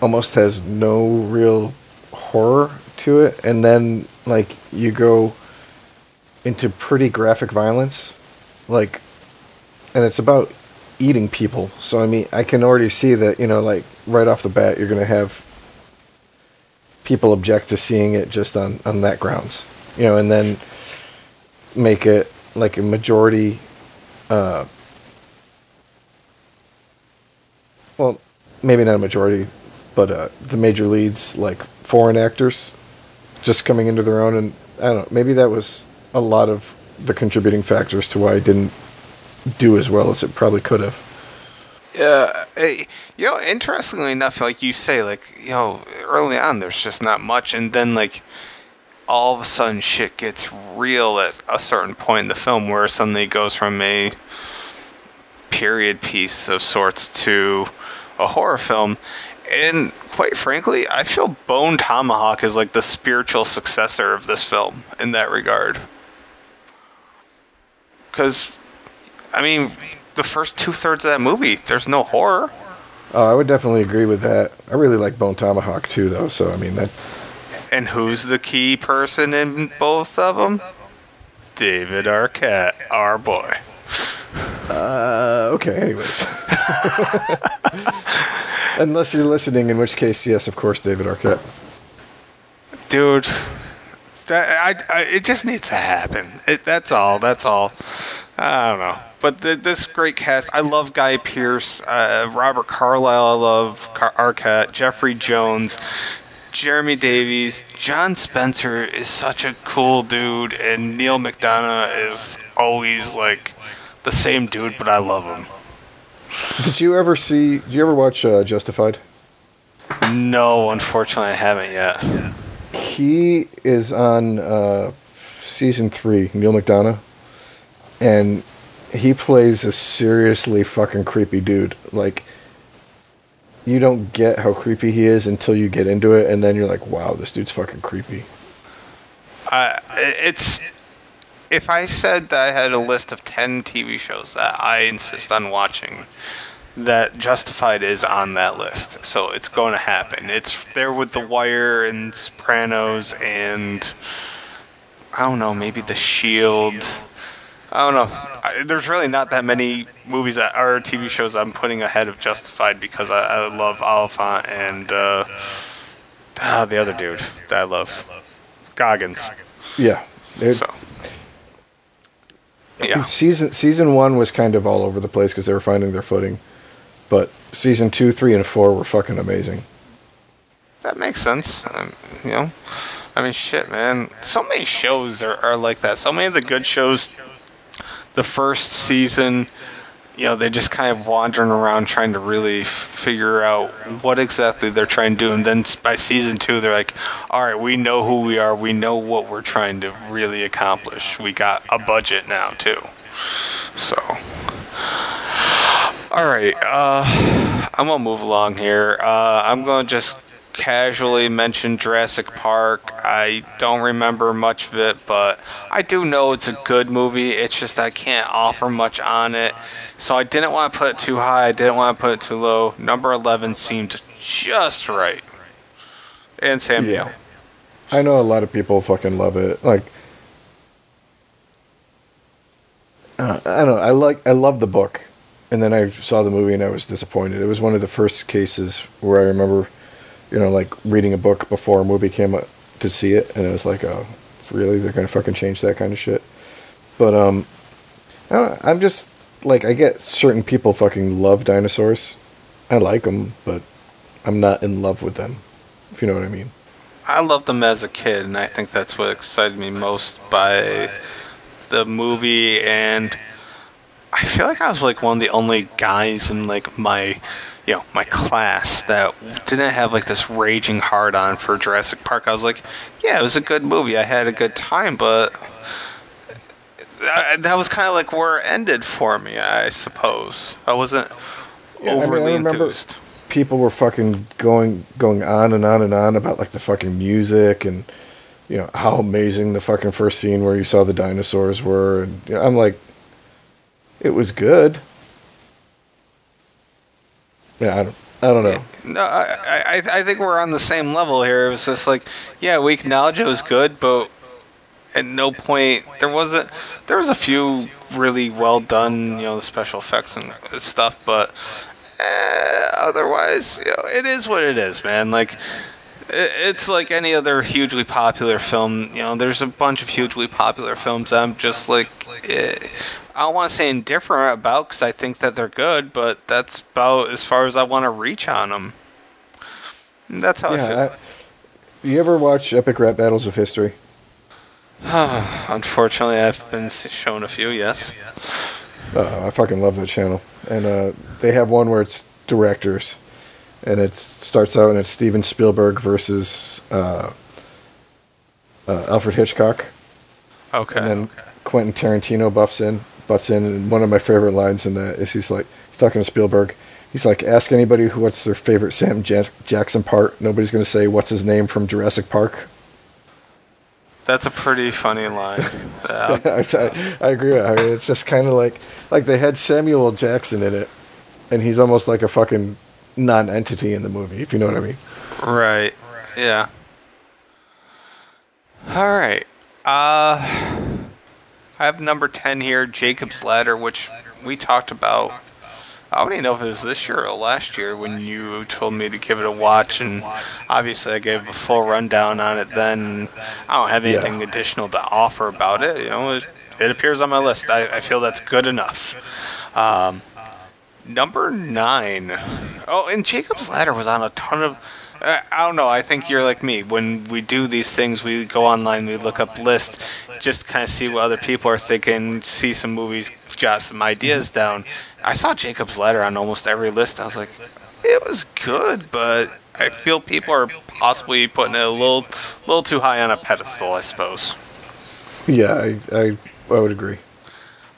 almost has no real horror to it, and then like you go into pretty graphic violence, like, and it's about eating people. So I mean, I can already see that you know, like right off the bat, you're gonna have people object to seeing it just on on that grounds, you know, and then make it like a majority. Uh, well, maybe not a majority, but uh, the major leads like foreign actors just coming into their own, and I don't know. Maybe that was a lot of the contributing factors to why it didn't do as well as it probably could have. Yeah, hey, you know, interestingly enough, like you say, like you know, early on there's just not much, and then like all of a sudden shit gets real at a certain point in the film, where suddenly it goes from a period piece of sorts to a horror film, and quite frankly, I feel Bone Tomahawk is like the spiritual successor of this film in that regard. Because, I mean, the first two thirds of that movie, there's no horror. Oh, I would definitely agree with that. I really like Bone Tomahawk too, though. So I mean that. And who's the key person in both of them? David Arquette, our boy. Uh, okay. Anyways, unless you're listening, in which case, yes, of course, David Arquette. Dude, that I, I it just needs to happen. It, that's all. That's all. I don't know. But the, this great cast, I love Guy Pearce, uh, Robert Carlyle, I love Car- Arquette, Jeffrey Jones, Jeremy Davies, John Spencer is such a cool dude, and Neal McDonough is always like the same dude, but I love him. Did you ever see? Did you ever watch uh, Justified? No, unfortunately, I haven't yet. He is on uh, season three. Neal McDonough, and he plays a seriously fucking creepy dude. Like, you don't get how creepy he is until you get into it, and then you're like, wow, this dude's fucking creepy. I it's if I said that I had a list of 10 TV shows that I insist on watching, that Justified is on that list. So it's going to happen. It's there with The Wire and Sopranos and I don't know, maybe The Shield. I don't know. I, there's really not that many movies that, or TV shows I'm putting ahead of Justified because I, I love Olyphant and uh, ah, the other dude that I love, Goggins. Yeah. So. Yeah. Season season one was kind of all over the place because they were finding their footing, but season two, three, and four were fucking amazing. That makes sense. Um, you know, I mean, shit, man. So many shows are, are like that. So many of the good shows, the first season, you know, they're just kind of wandering around trying to really f- figure out what exactly they're trying to do. And then by season two, they're like, all right, we know who we are. We know what we're trying to really accomplish. We got a budget now, too. So. All right, uh, I'm gonna move along here. Uh, I'm gonna just casually mention Jurassic Park. I don't remember much of it, but I do know it's a good movie. It's just I can't offer much on it, so I didn't want to put it too high. I didn't want to put it too low. Number 11 seemed just right. And Sam Neill. I know a lot of people fucking love it. Like, uh, I don't know. I like. I love the book, and then I saw the movie and I was disappointed. It was one of the first cases where I remember, you know, like reading a book before a movie came out to see it, and it was like, oh, really? They're gonna fucking change that kind of shit. But um, I I'm just like I get certain people fucking love dinosaurs. I like them, but I'm not in love with them. If you know what I mean. I loved them as a kid, and I think that's what excited me most by the movie. And I feel like I was like one of the only guys in like my, you know, my class that didn't have like this raging hard on for Jurassic Park. I was like, yeah, it was a good movie. I had a good time, but that, that was kind of like where it ended for me. I suppose I wasn't Yeah, I mean, I overly enthused. people were fucking going going on and on and on about like the fucking music and you know how amazing the fucking first scene where you saw the dinosaurs were and you know, I'm like it was good. Yeah, I don't I don't know. No, I, I, I think we're on the same level here. It was just like, yeah, we acknowledge it was good, but at no point there wasn't. There was a few really well done, you know, special effects and stuff, but eh, otherwise, you know, it is what it is, man. Like. it- It's like any other hugely popular film. You know, there's a bunch of hugely popular films I'm just like, eh, I don't want to say indifferent about because I think that they're good, but that's about as far as I want to reach on them. That's how I feel. I, You ever watch Epic Rap Battles of History? Unfortunately, I've been shown a few. Yes. Uh, I fucking love that channel, and uh, they have one where it's directors, and it starts out and it's Steven Spielberg versus uh, uh, Alfred Hitchcock, Okay. and then okay. Quentin Tarantino buffs in, butts in, and one of my favorite lines in that is he's like he's talking to Spielberg. He's like, ask anybody who what's their favorite Sam Ja- Jackson part. Nobody's going to say what's his name from Jurassic Park. That's a pretty funny line. I, I, I agree. I mean, it's just kind of like like they had Samuel Jackson in it, and he's almost like a fucking non-entity in the movie, if you know what I mean. right. Yeah. All right. Uh, I have number ten here, Jacob's Ladder, which we talked about. I don't even know if it was this year or last year when you told me to give it a watch, and obviously I gave a full rundown on it. Then I don't have Yeah. anything additional to offer about it. You know, it, it appears on my list. I, I feel that's good enough. Um, number nine. Oh, and Jacob's Ladder was on a ton of. Uh, I don't know. I think you're like me. When we do these things, we go online, we look up lists, just kind of see what other people are thinking, see some movies, jot some ideas down. I saw Jacob's Ladder on almost every list. I was like, it was good, but I feel people are possibly putting it a little, little too high on a pedestal. I suppose. Yeah, I I, I would agree.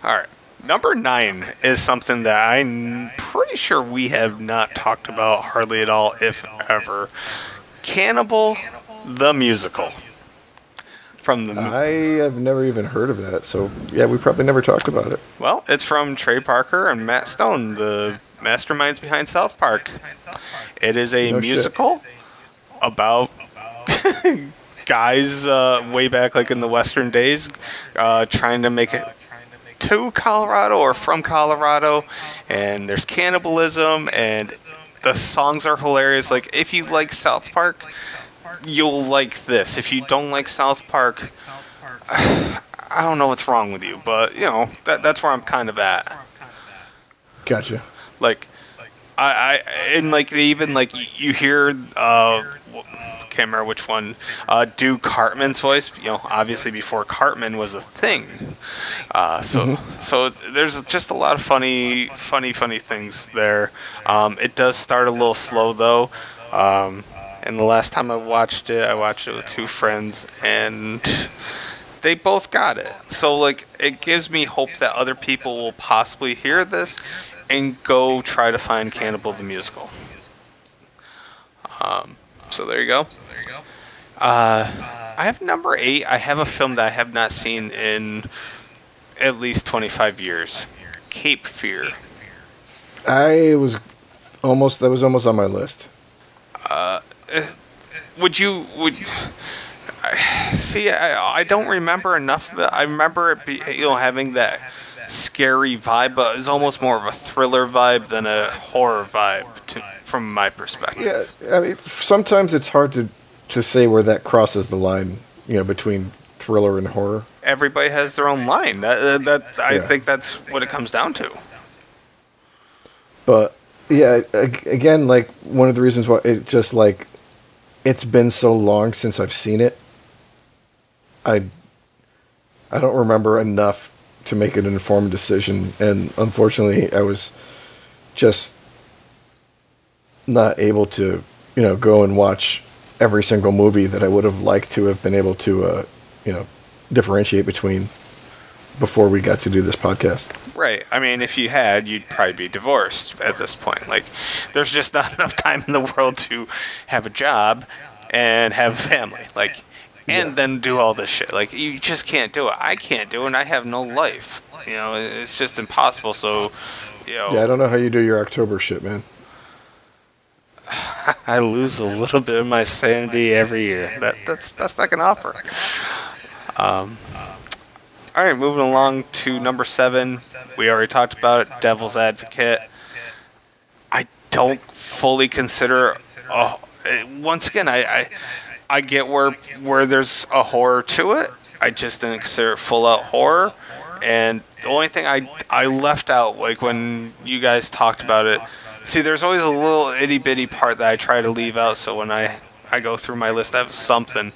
All right. Number nine is something that I'm pretty sure we have not talked about hardly at all, if ever. Cannibal the Musical. From the. I have never even heard of that, so yeah, we probably never talked about it. well, it's from Trey Parker and Matt Stone, the masterminds behind South Park. It is a No shit. musical about guys uh, way back, like in the Western days, uh, trying to make it to Colorado or from Colorado, and there's cannibalism, and the songs are hilarious. Like, if you like South Park, you'll like this. If you don't like South Park, I don't know what's wrong with you, but you know that that's where I'm kind of at. Gotcha. Like, I, I and like they even like you hear uh, w- can't remember which one, uh, do Cartman's voice. You know, obviously before Cartman was a thing. Uh, so so there's just a lot of funny, funny, funny things there. Um, it does start a little slow though. Um, and the last time I watched it, I watched it with two friends, and they both got it. So like it gives me hope that other people will possibly hear this and go try to find Cannibal the musical. Um, so there you go. Uh, I have number eight. I have a film that I have not seen in at least 25 years. Cape Fear. I was almost that was almost on my list. Would you would I- see? I, I don't remember enough of it. I remember it be you know having that scary vibe, but it's almost more of a thriller vibe than a horror vibe to, from my perspective. Yeah, I mean, sometimes it's hard to to say where that crosses the line, you know, between thriller and horror. Everybody has their own line. That, that I Yeah. think that's what it comes down to. But yeah, again, like one of the reasons why it just like it's been so long since I've seen it. I I don't remember enough to make an informed decision, and unfortunately, I was just not able to, you know, go and watch every single movie that I would have liked to have been able to, uh, you know, differentiate between before we got to do this podcast. Right. I mean, if you had, you'd probably be divorced at this point. Like, there's just not enough time in the world to have a job and have a family. Like, and Yeah. then do all this shit. Like, you just can't do it. I can't do it, and I have no life. You know, it's just impossible. So, you know, Yeah, I don't know how you do your October shit, man. I lose a little bit of my sanity every year. That that's the best I can offer. Um, all right, moving along to number seven. We already talked about it. Devil's Advocate. I don't fully consider. Oh, once again, I, I I get where where there's a horror to it. I just didn't consider it full out horror. And the only thing I I left out, like when you guys talked about it, see, there's always a little itty bitty part that I try to leave out. So when I I go through my list. I have something.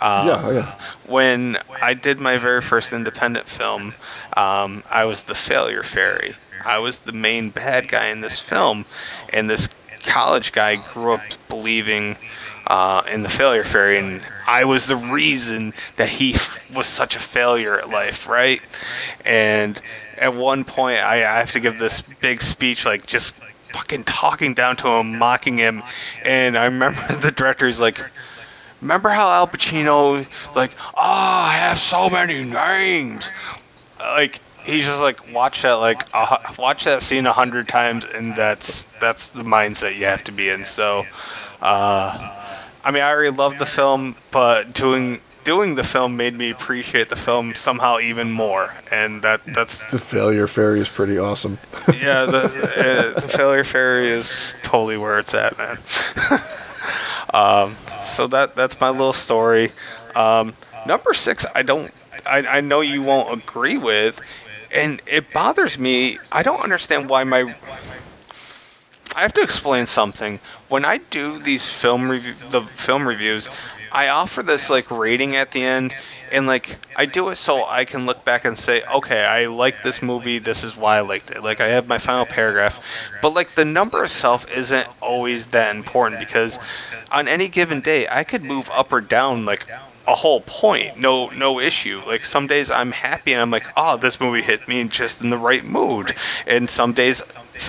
Um, yeah, yeah. When I did my very first independent film, um, I was the failure fairy. I was the main bad guy in this film, and this college guy grew up believing uh, in the failure fairy, and I was the reason that he f- was such a failure at life, right? And at one point, I, I have to give this big speech, like just fucking talking down to him, mocking him, and I remember the director's like. Remember how Al Pacino, like, oh, I have so many names. Like, he's just like watch that like uh, watch that scene a hundred times, and that's that's the mindset you have to be in. So, uh, I mean, I already loved the film, but doing doing the film made me appreciate the film somehow even more, and that that's The failure fairy is pretty awesome. yeah. The uh, the failure fairy is totally where it's at, man. um, so that that's my little story. Um, number six, I don't. I, I know you won't agree with, and it bothers me. I don't understand why my. I have to explain something. When I do these film review, the film reviews, I offer this like rating at the end, and like I do it so I can look back and say, okay, I like this movie. This is why I liked it. Like I have my final paragraph, but like the number itself isn't always that important because on any given day I could move up or down like a whole point. No, no issue. Like some days I'm happy and I'm like, oh, this movie hit me just in the right mood, and some days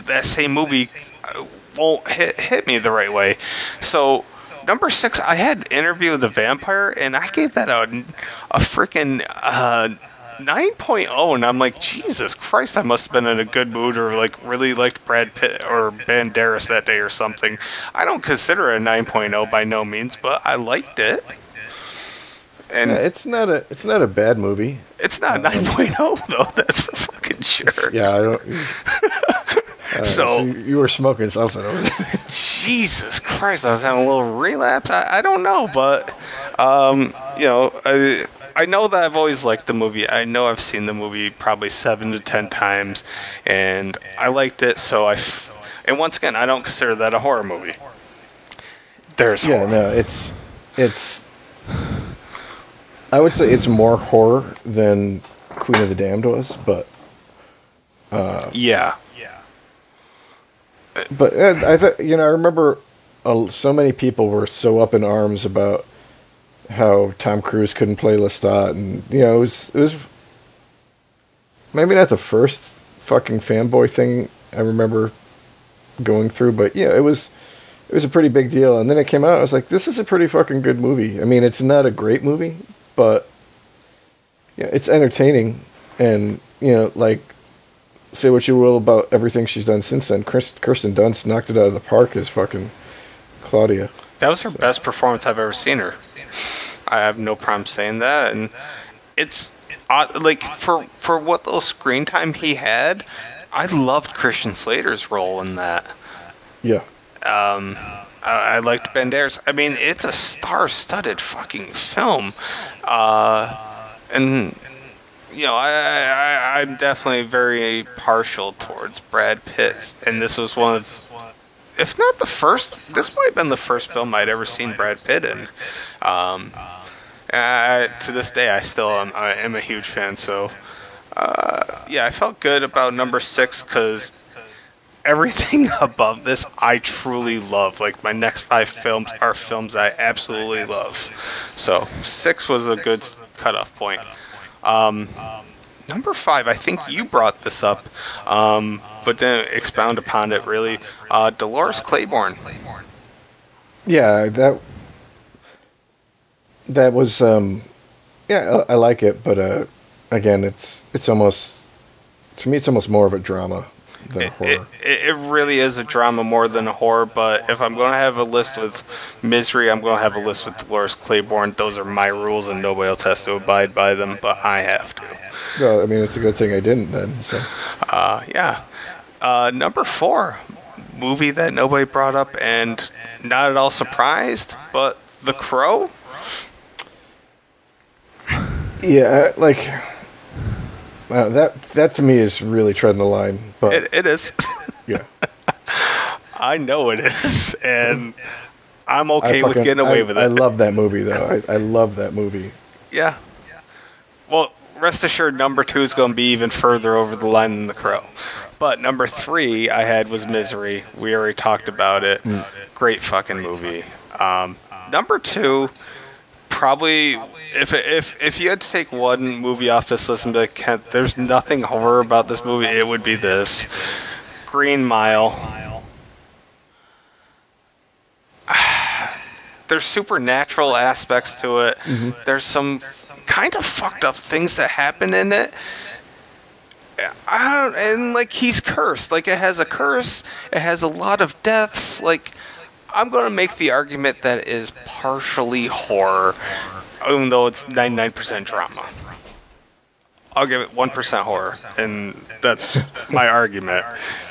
that same movie uh, won't hit hit me the right way. So number six, I had Interview with the Vampire, and I gave that a a freaking. Uh, 9.0 and I'm like Jesus Christ I must have been in a good mood or like really liked Brad Pitt or Banderas that day or something. I don't consider it a 9.0 by no means, but I liked it. And Yeah, it's not a it's not a bad movie. it's not 9.0 though, that's for fucking sure. Yeah, I don't. So- so you, were smoking something over there. Jesus Christ, I was having a little relapse. I, I don't know, but um, you know, I, I know that I've always liked the movie. I know I've seen the movie probably seven to ten times, and I liked it. So I, f- and once again, I don't consider that a horror movie. There's Yeah, horror. no, it's it's. I would say it's more horror than Queen of the Damned was, but Uh, yeah, but I th- you know I remember uh, so many people were so up in arms about how Tom Cruise couldn't play Lestat, and you know it was it was maybe not the first fucking fanboy thing I remember going through, but yeah, it was it was a pretty big deal. And then it came out, I was like, this is a pretty fucking good movie. I mean, it's not a great movie, but yeah, it's entertaining, and you know, like say what you will about everything she's done since then. Kirsten Dunst knocked it out of the park as fucking Claudia. that was her best performance I've ever seen her. I have no problem saying that, and it's uh, like for for what little screen time he had, I loved Christian Slater's role in that. Yeah, Um, I, I liked Banderas. I mean, it's a star-studded fucking film, uh, and you know, I, I I'm definitely very partial towards Brad Pitt, and this was one of, if not the first, this might have been the first film I'd ever seen Brad Pitt in. Um, uh, to this day, I still am, I am a huge fan. So, uh, yeah, I felt good about number six because everything above this I truly love. Like my next five films are films I absolutely love. So six was a good cutoff point. Um, number five, I think you brought this up, um, but didn't expound upon it really. Uh, Dolores Claiborne. yeah, that that was um, yeah, I, I like it, but uh, again, it's it's almost to me, it's almost more of a drama It, horror. it, it really is a drama more than a horror, but if I'm going to have a list with Misery, I'm going to have a list with Dolores Claiborne. Those are my rules, and nobody else has to abide by them, but I have to. well, I mean, it's a good thing I didn't then. So Uh, yeah. Uh, number four, movie that nobody brought up and not at all surprised, but The Crow. yeah, like uh, that that to me is really treading the line. But It, it is. yeah, I know it is, and I'm okay with getting away I- with it. I love that movie though. I, I love that movie. Yeah. Well, rest assured, number two is going to be even further over the line than The Crow. But number three I had was Misery. We already talked about it. Great fucking movie. Um, number two, probably if if if you had to take one movie off this list and be like, Kent, there's nothing horror about this movie, it would be this. Green Mile. There's supernatural aspects to it. Mm-hmm. There's some kind of fucked up things that happen in it. I don't, and like he's cursed. Like it has a curse. It has a lot of deaths. Like I'm gonna make the argument that is partially horror, even though it's 99% drama. I'll give it 1% horror, and that's my argument.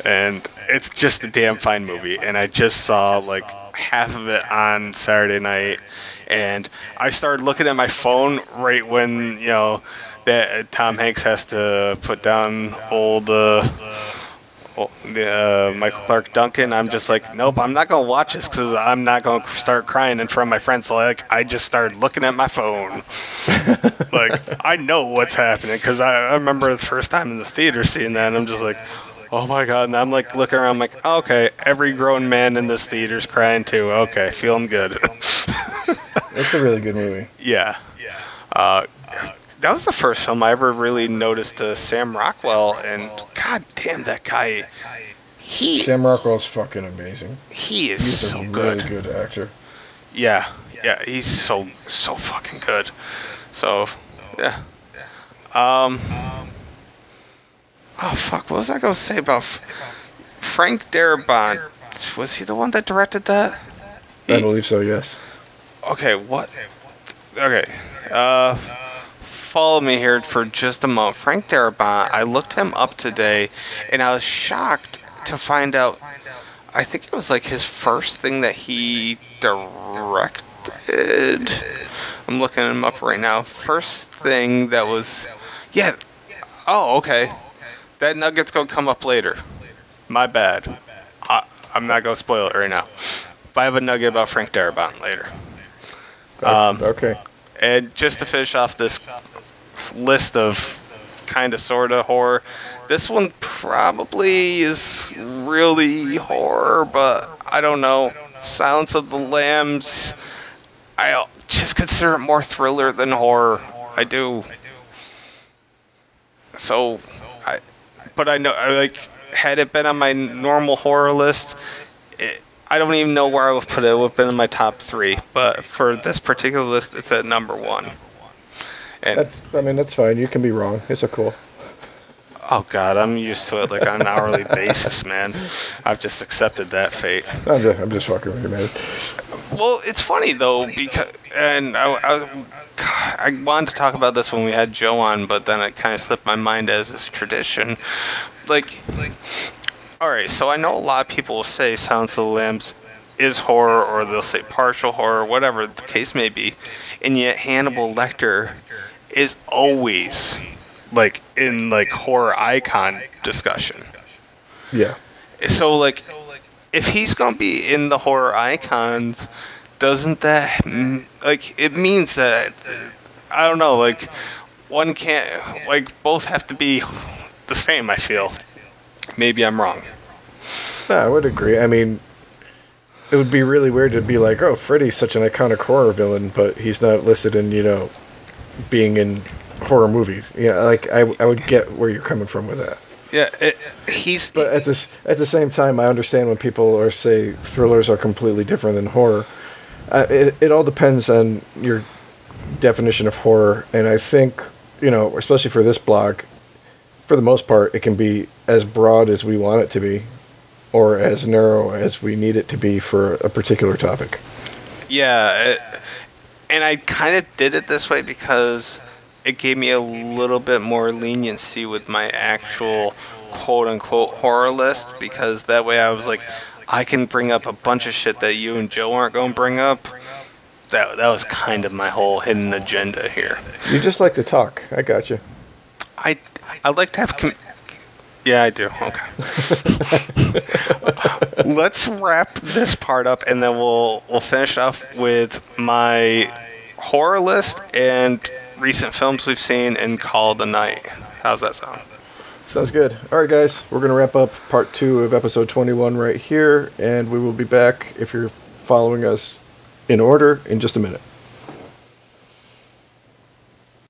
And it's just a damn fine movie. And I just saw like half of it on Saturday night, and I started looking at my phone right when you know that Tom Hanks has to put down old. Uh, uh, Michael Clarke Duncan. I'm just like, nope, I'm not gonna watch this because I'm not gonna start crying in front of my friends. So like, I just started looking at my phone. like, I know what's happening because I, I remember the first time in the theater seeing that. And I'm just like, oh my god. And I'm like looking around, I'm like, okay, every grown man in this theater's crying too. Okay, feeling good. It's a really good movie. Yeah. Yeah. Uh, that was the first film I ever really noticed uh, Sam Rockwell, and god damn that guy. He Sam Rockwell's fucking amazing. he is He's so a good. really good actor. Yeah, yeah, he's so so fucking good. So, yeah. Um. Oh fuck! What was I gonna say about F- Frank Darabont? Was he the one that directed that? I believe so. Yes. Okay, what? Okay, uh, follow me here for just a moment. Frank Darabont, I looked him up today, and I was shocked to find out. I think it was like his first thing that he directed. I'm looking him up right now. First thing that was, yeah. Oh, okay. That nugget's gonna come up later. My bad. I, I'm not gonna spoil it right now. But I have a nugget about Frank Darabont later. Um, okay. And just to finish off this list of kind of sort of horror, this one probably is really horror, but I don't know. Silence of the Lambs, I just consider it more thriller than horror. I do. So, I, but I know, I like, had it been on my normal horror list, it, I don't even know where I would put it. It would have been in my top three, but for this particular list, it's at number one. And That's. I mean, that's fine. You can be wrong. It's a cool. oh god, I'm used to it like on an hourly basis, man. I've just accepted that fate. I'm just, I'm just fucking with you, man. Well, it's funny though because, and I, I, I wanted to talk about this when we had Joe on, but then it kind of slipped my mind as is tradition. Like, all right, so I know a lot of people will say Silence of the Lambs is horror, or they'll say partial horror, whatever the case may be, and yet Hannibal Lecter is always like in like horror icon discussion. Yeah. So like, if he's gonna be in the horror icons, doesn't that like it means that I don't know like one can't like both have to be the same. I feel. Maybe I'm wrong. No, I would agree. I mean, it would be really weird to be like, oh, Freddy's such an iconic horror villain, but he's not listed in, you know, being in horror movies. Yeah, like I, I would get where you're coming from with that. Yeah, it, he's. But at this, at the same time, I understand when people are say thrillers are completely different than horror. Uh, it, it all depends on your definition of horror, and I think you know, especially for this blog, for the most part, it can be as broad as we want it to be, or as narrow as we need it to be for a particular topic. Yeah, it, and I kind of did it this way because it gave me a little bit more leniency with my actual quote unquote horror list because that way I was like, I can bring up a bunch of shit that you and Joe aren't going to bring up. That that was kind of my whole hidden agenda here. You just like to talk. I got you. I I like to have com- Yeah, I do. Okay. Let's wrap this part up, and then we'll we'll finish off with my horror list and recent films we've seen and call it the night. How's that sound? Sounds good. All right, guys, we're going to wrap up part two of episode 21 right here, and we will be back if you're following us in order in just a minute.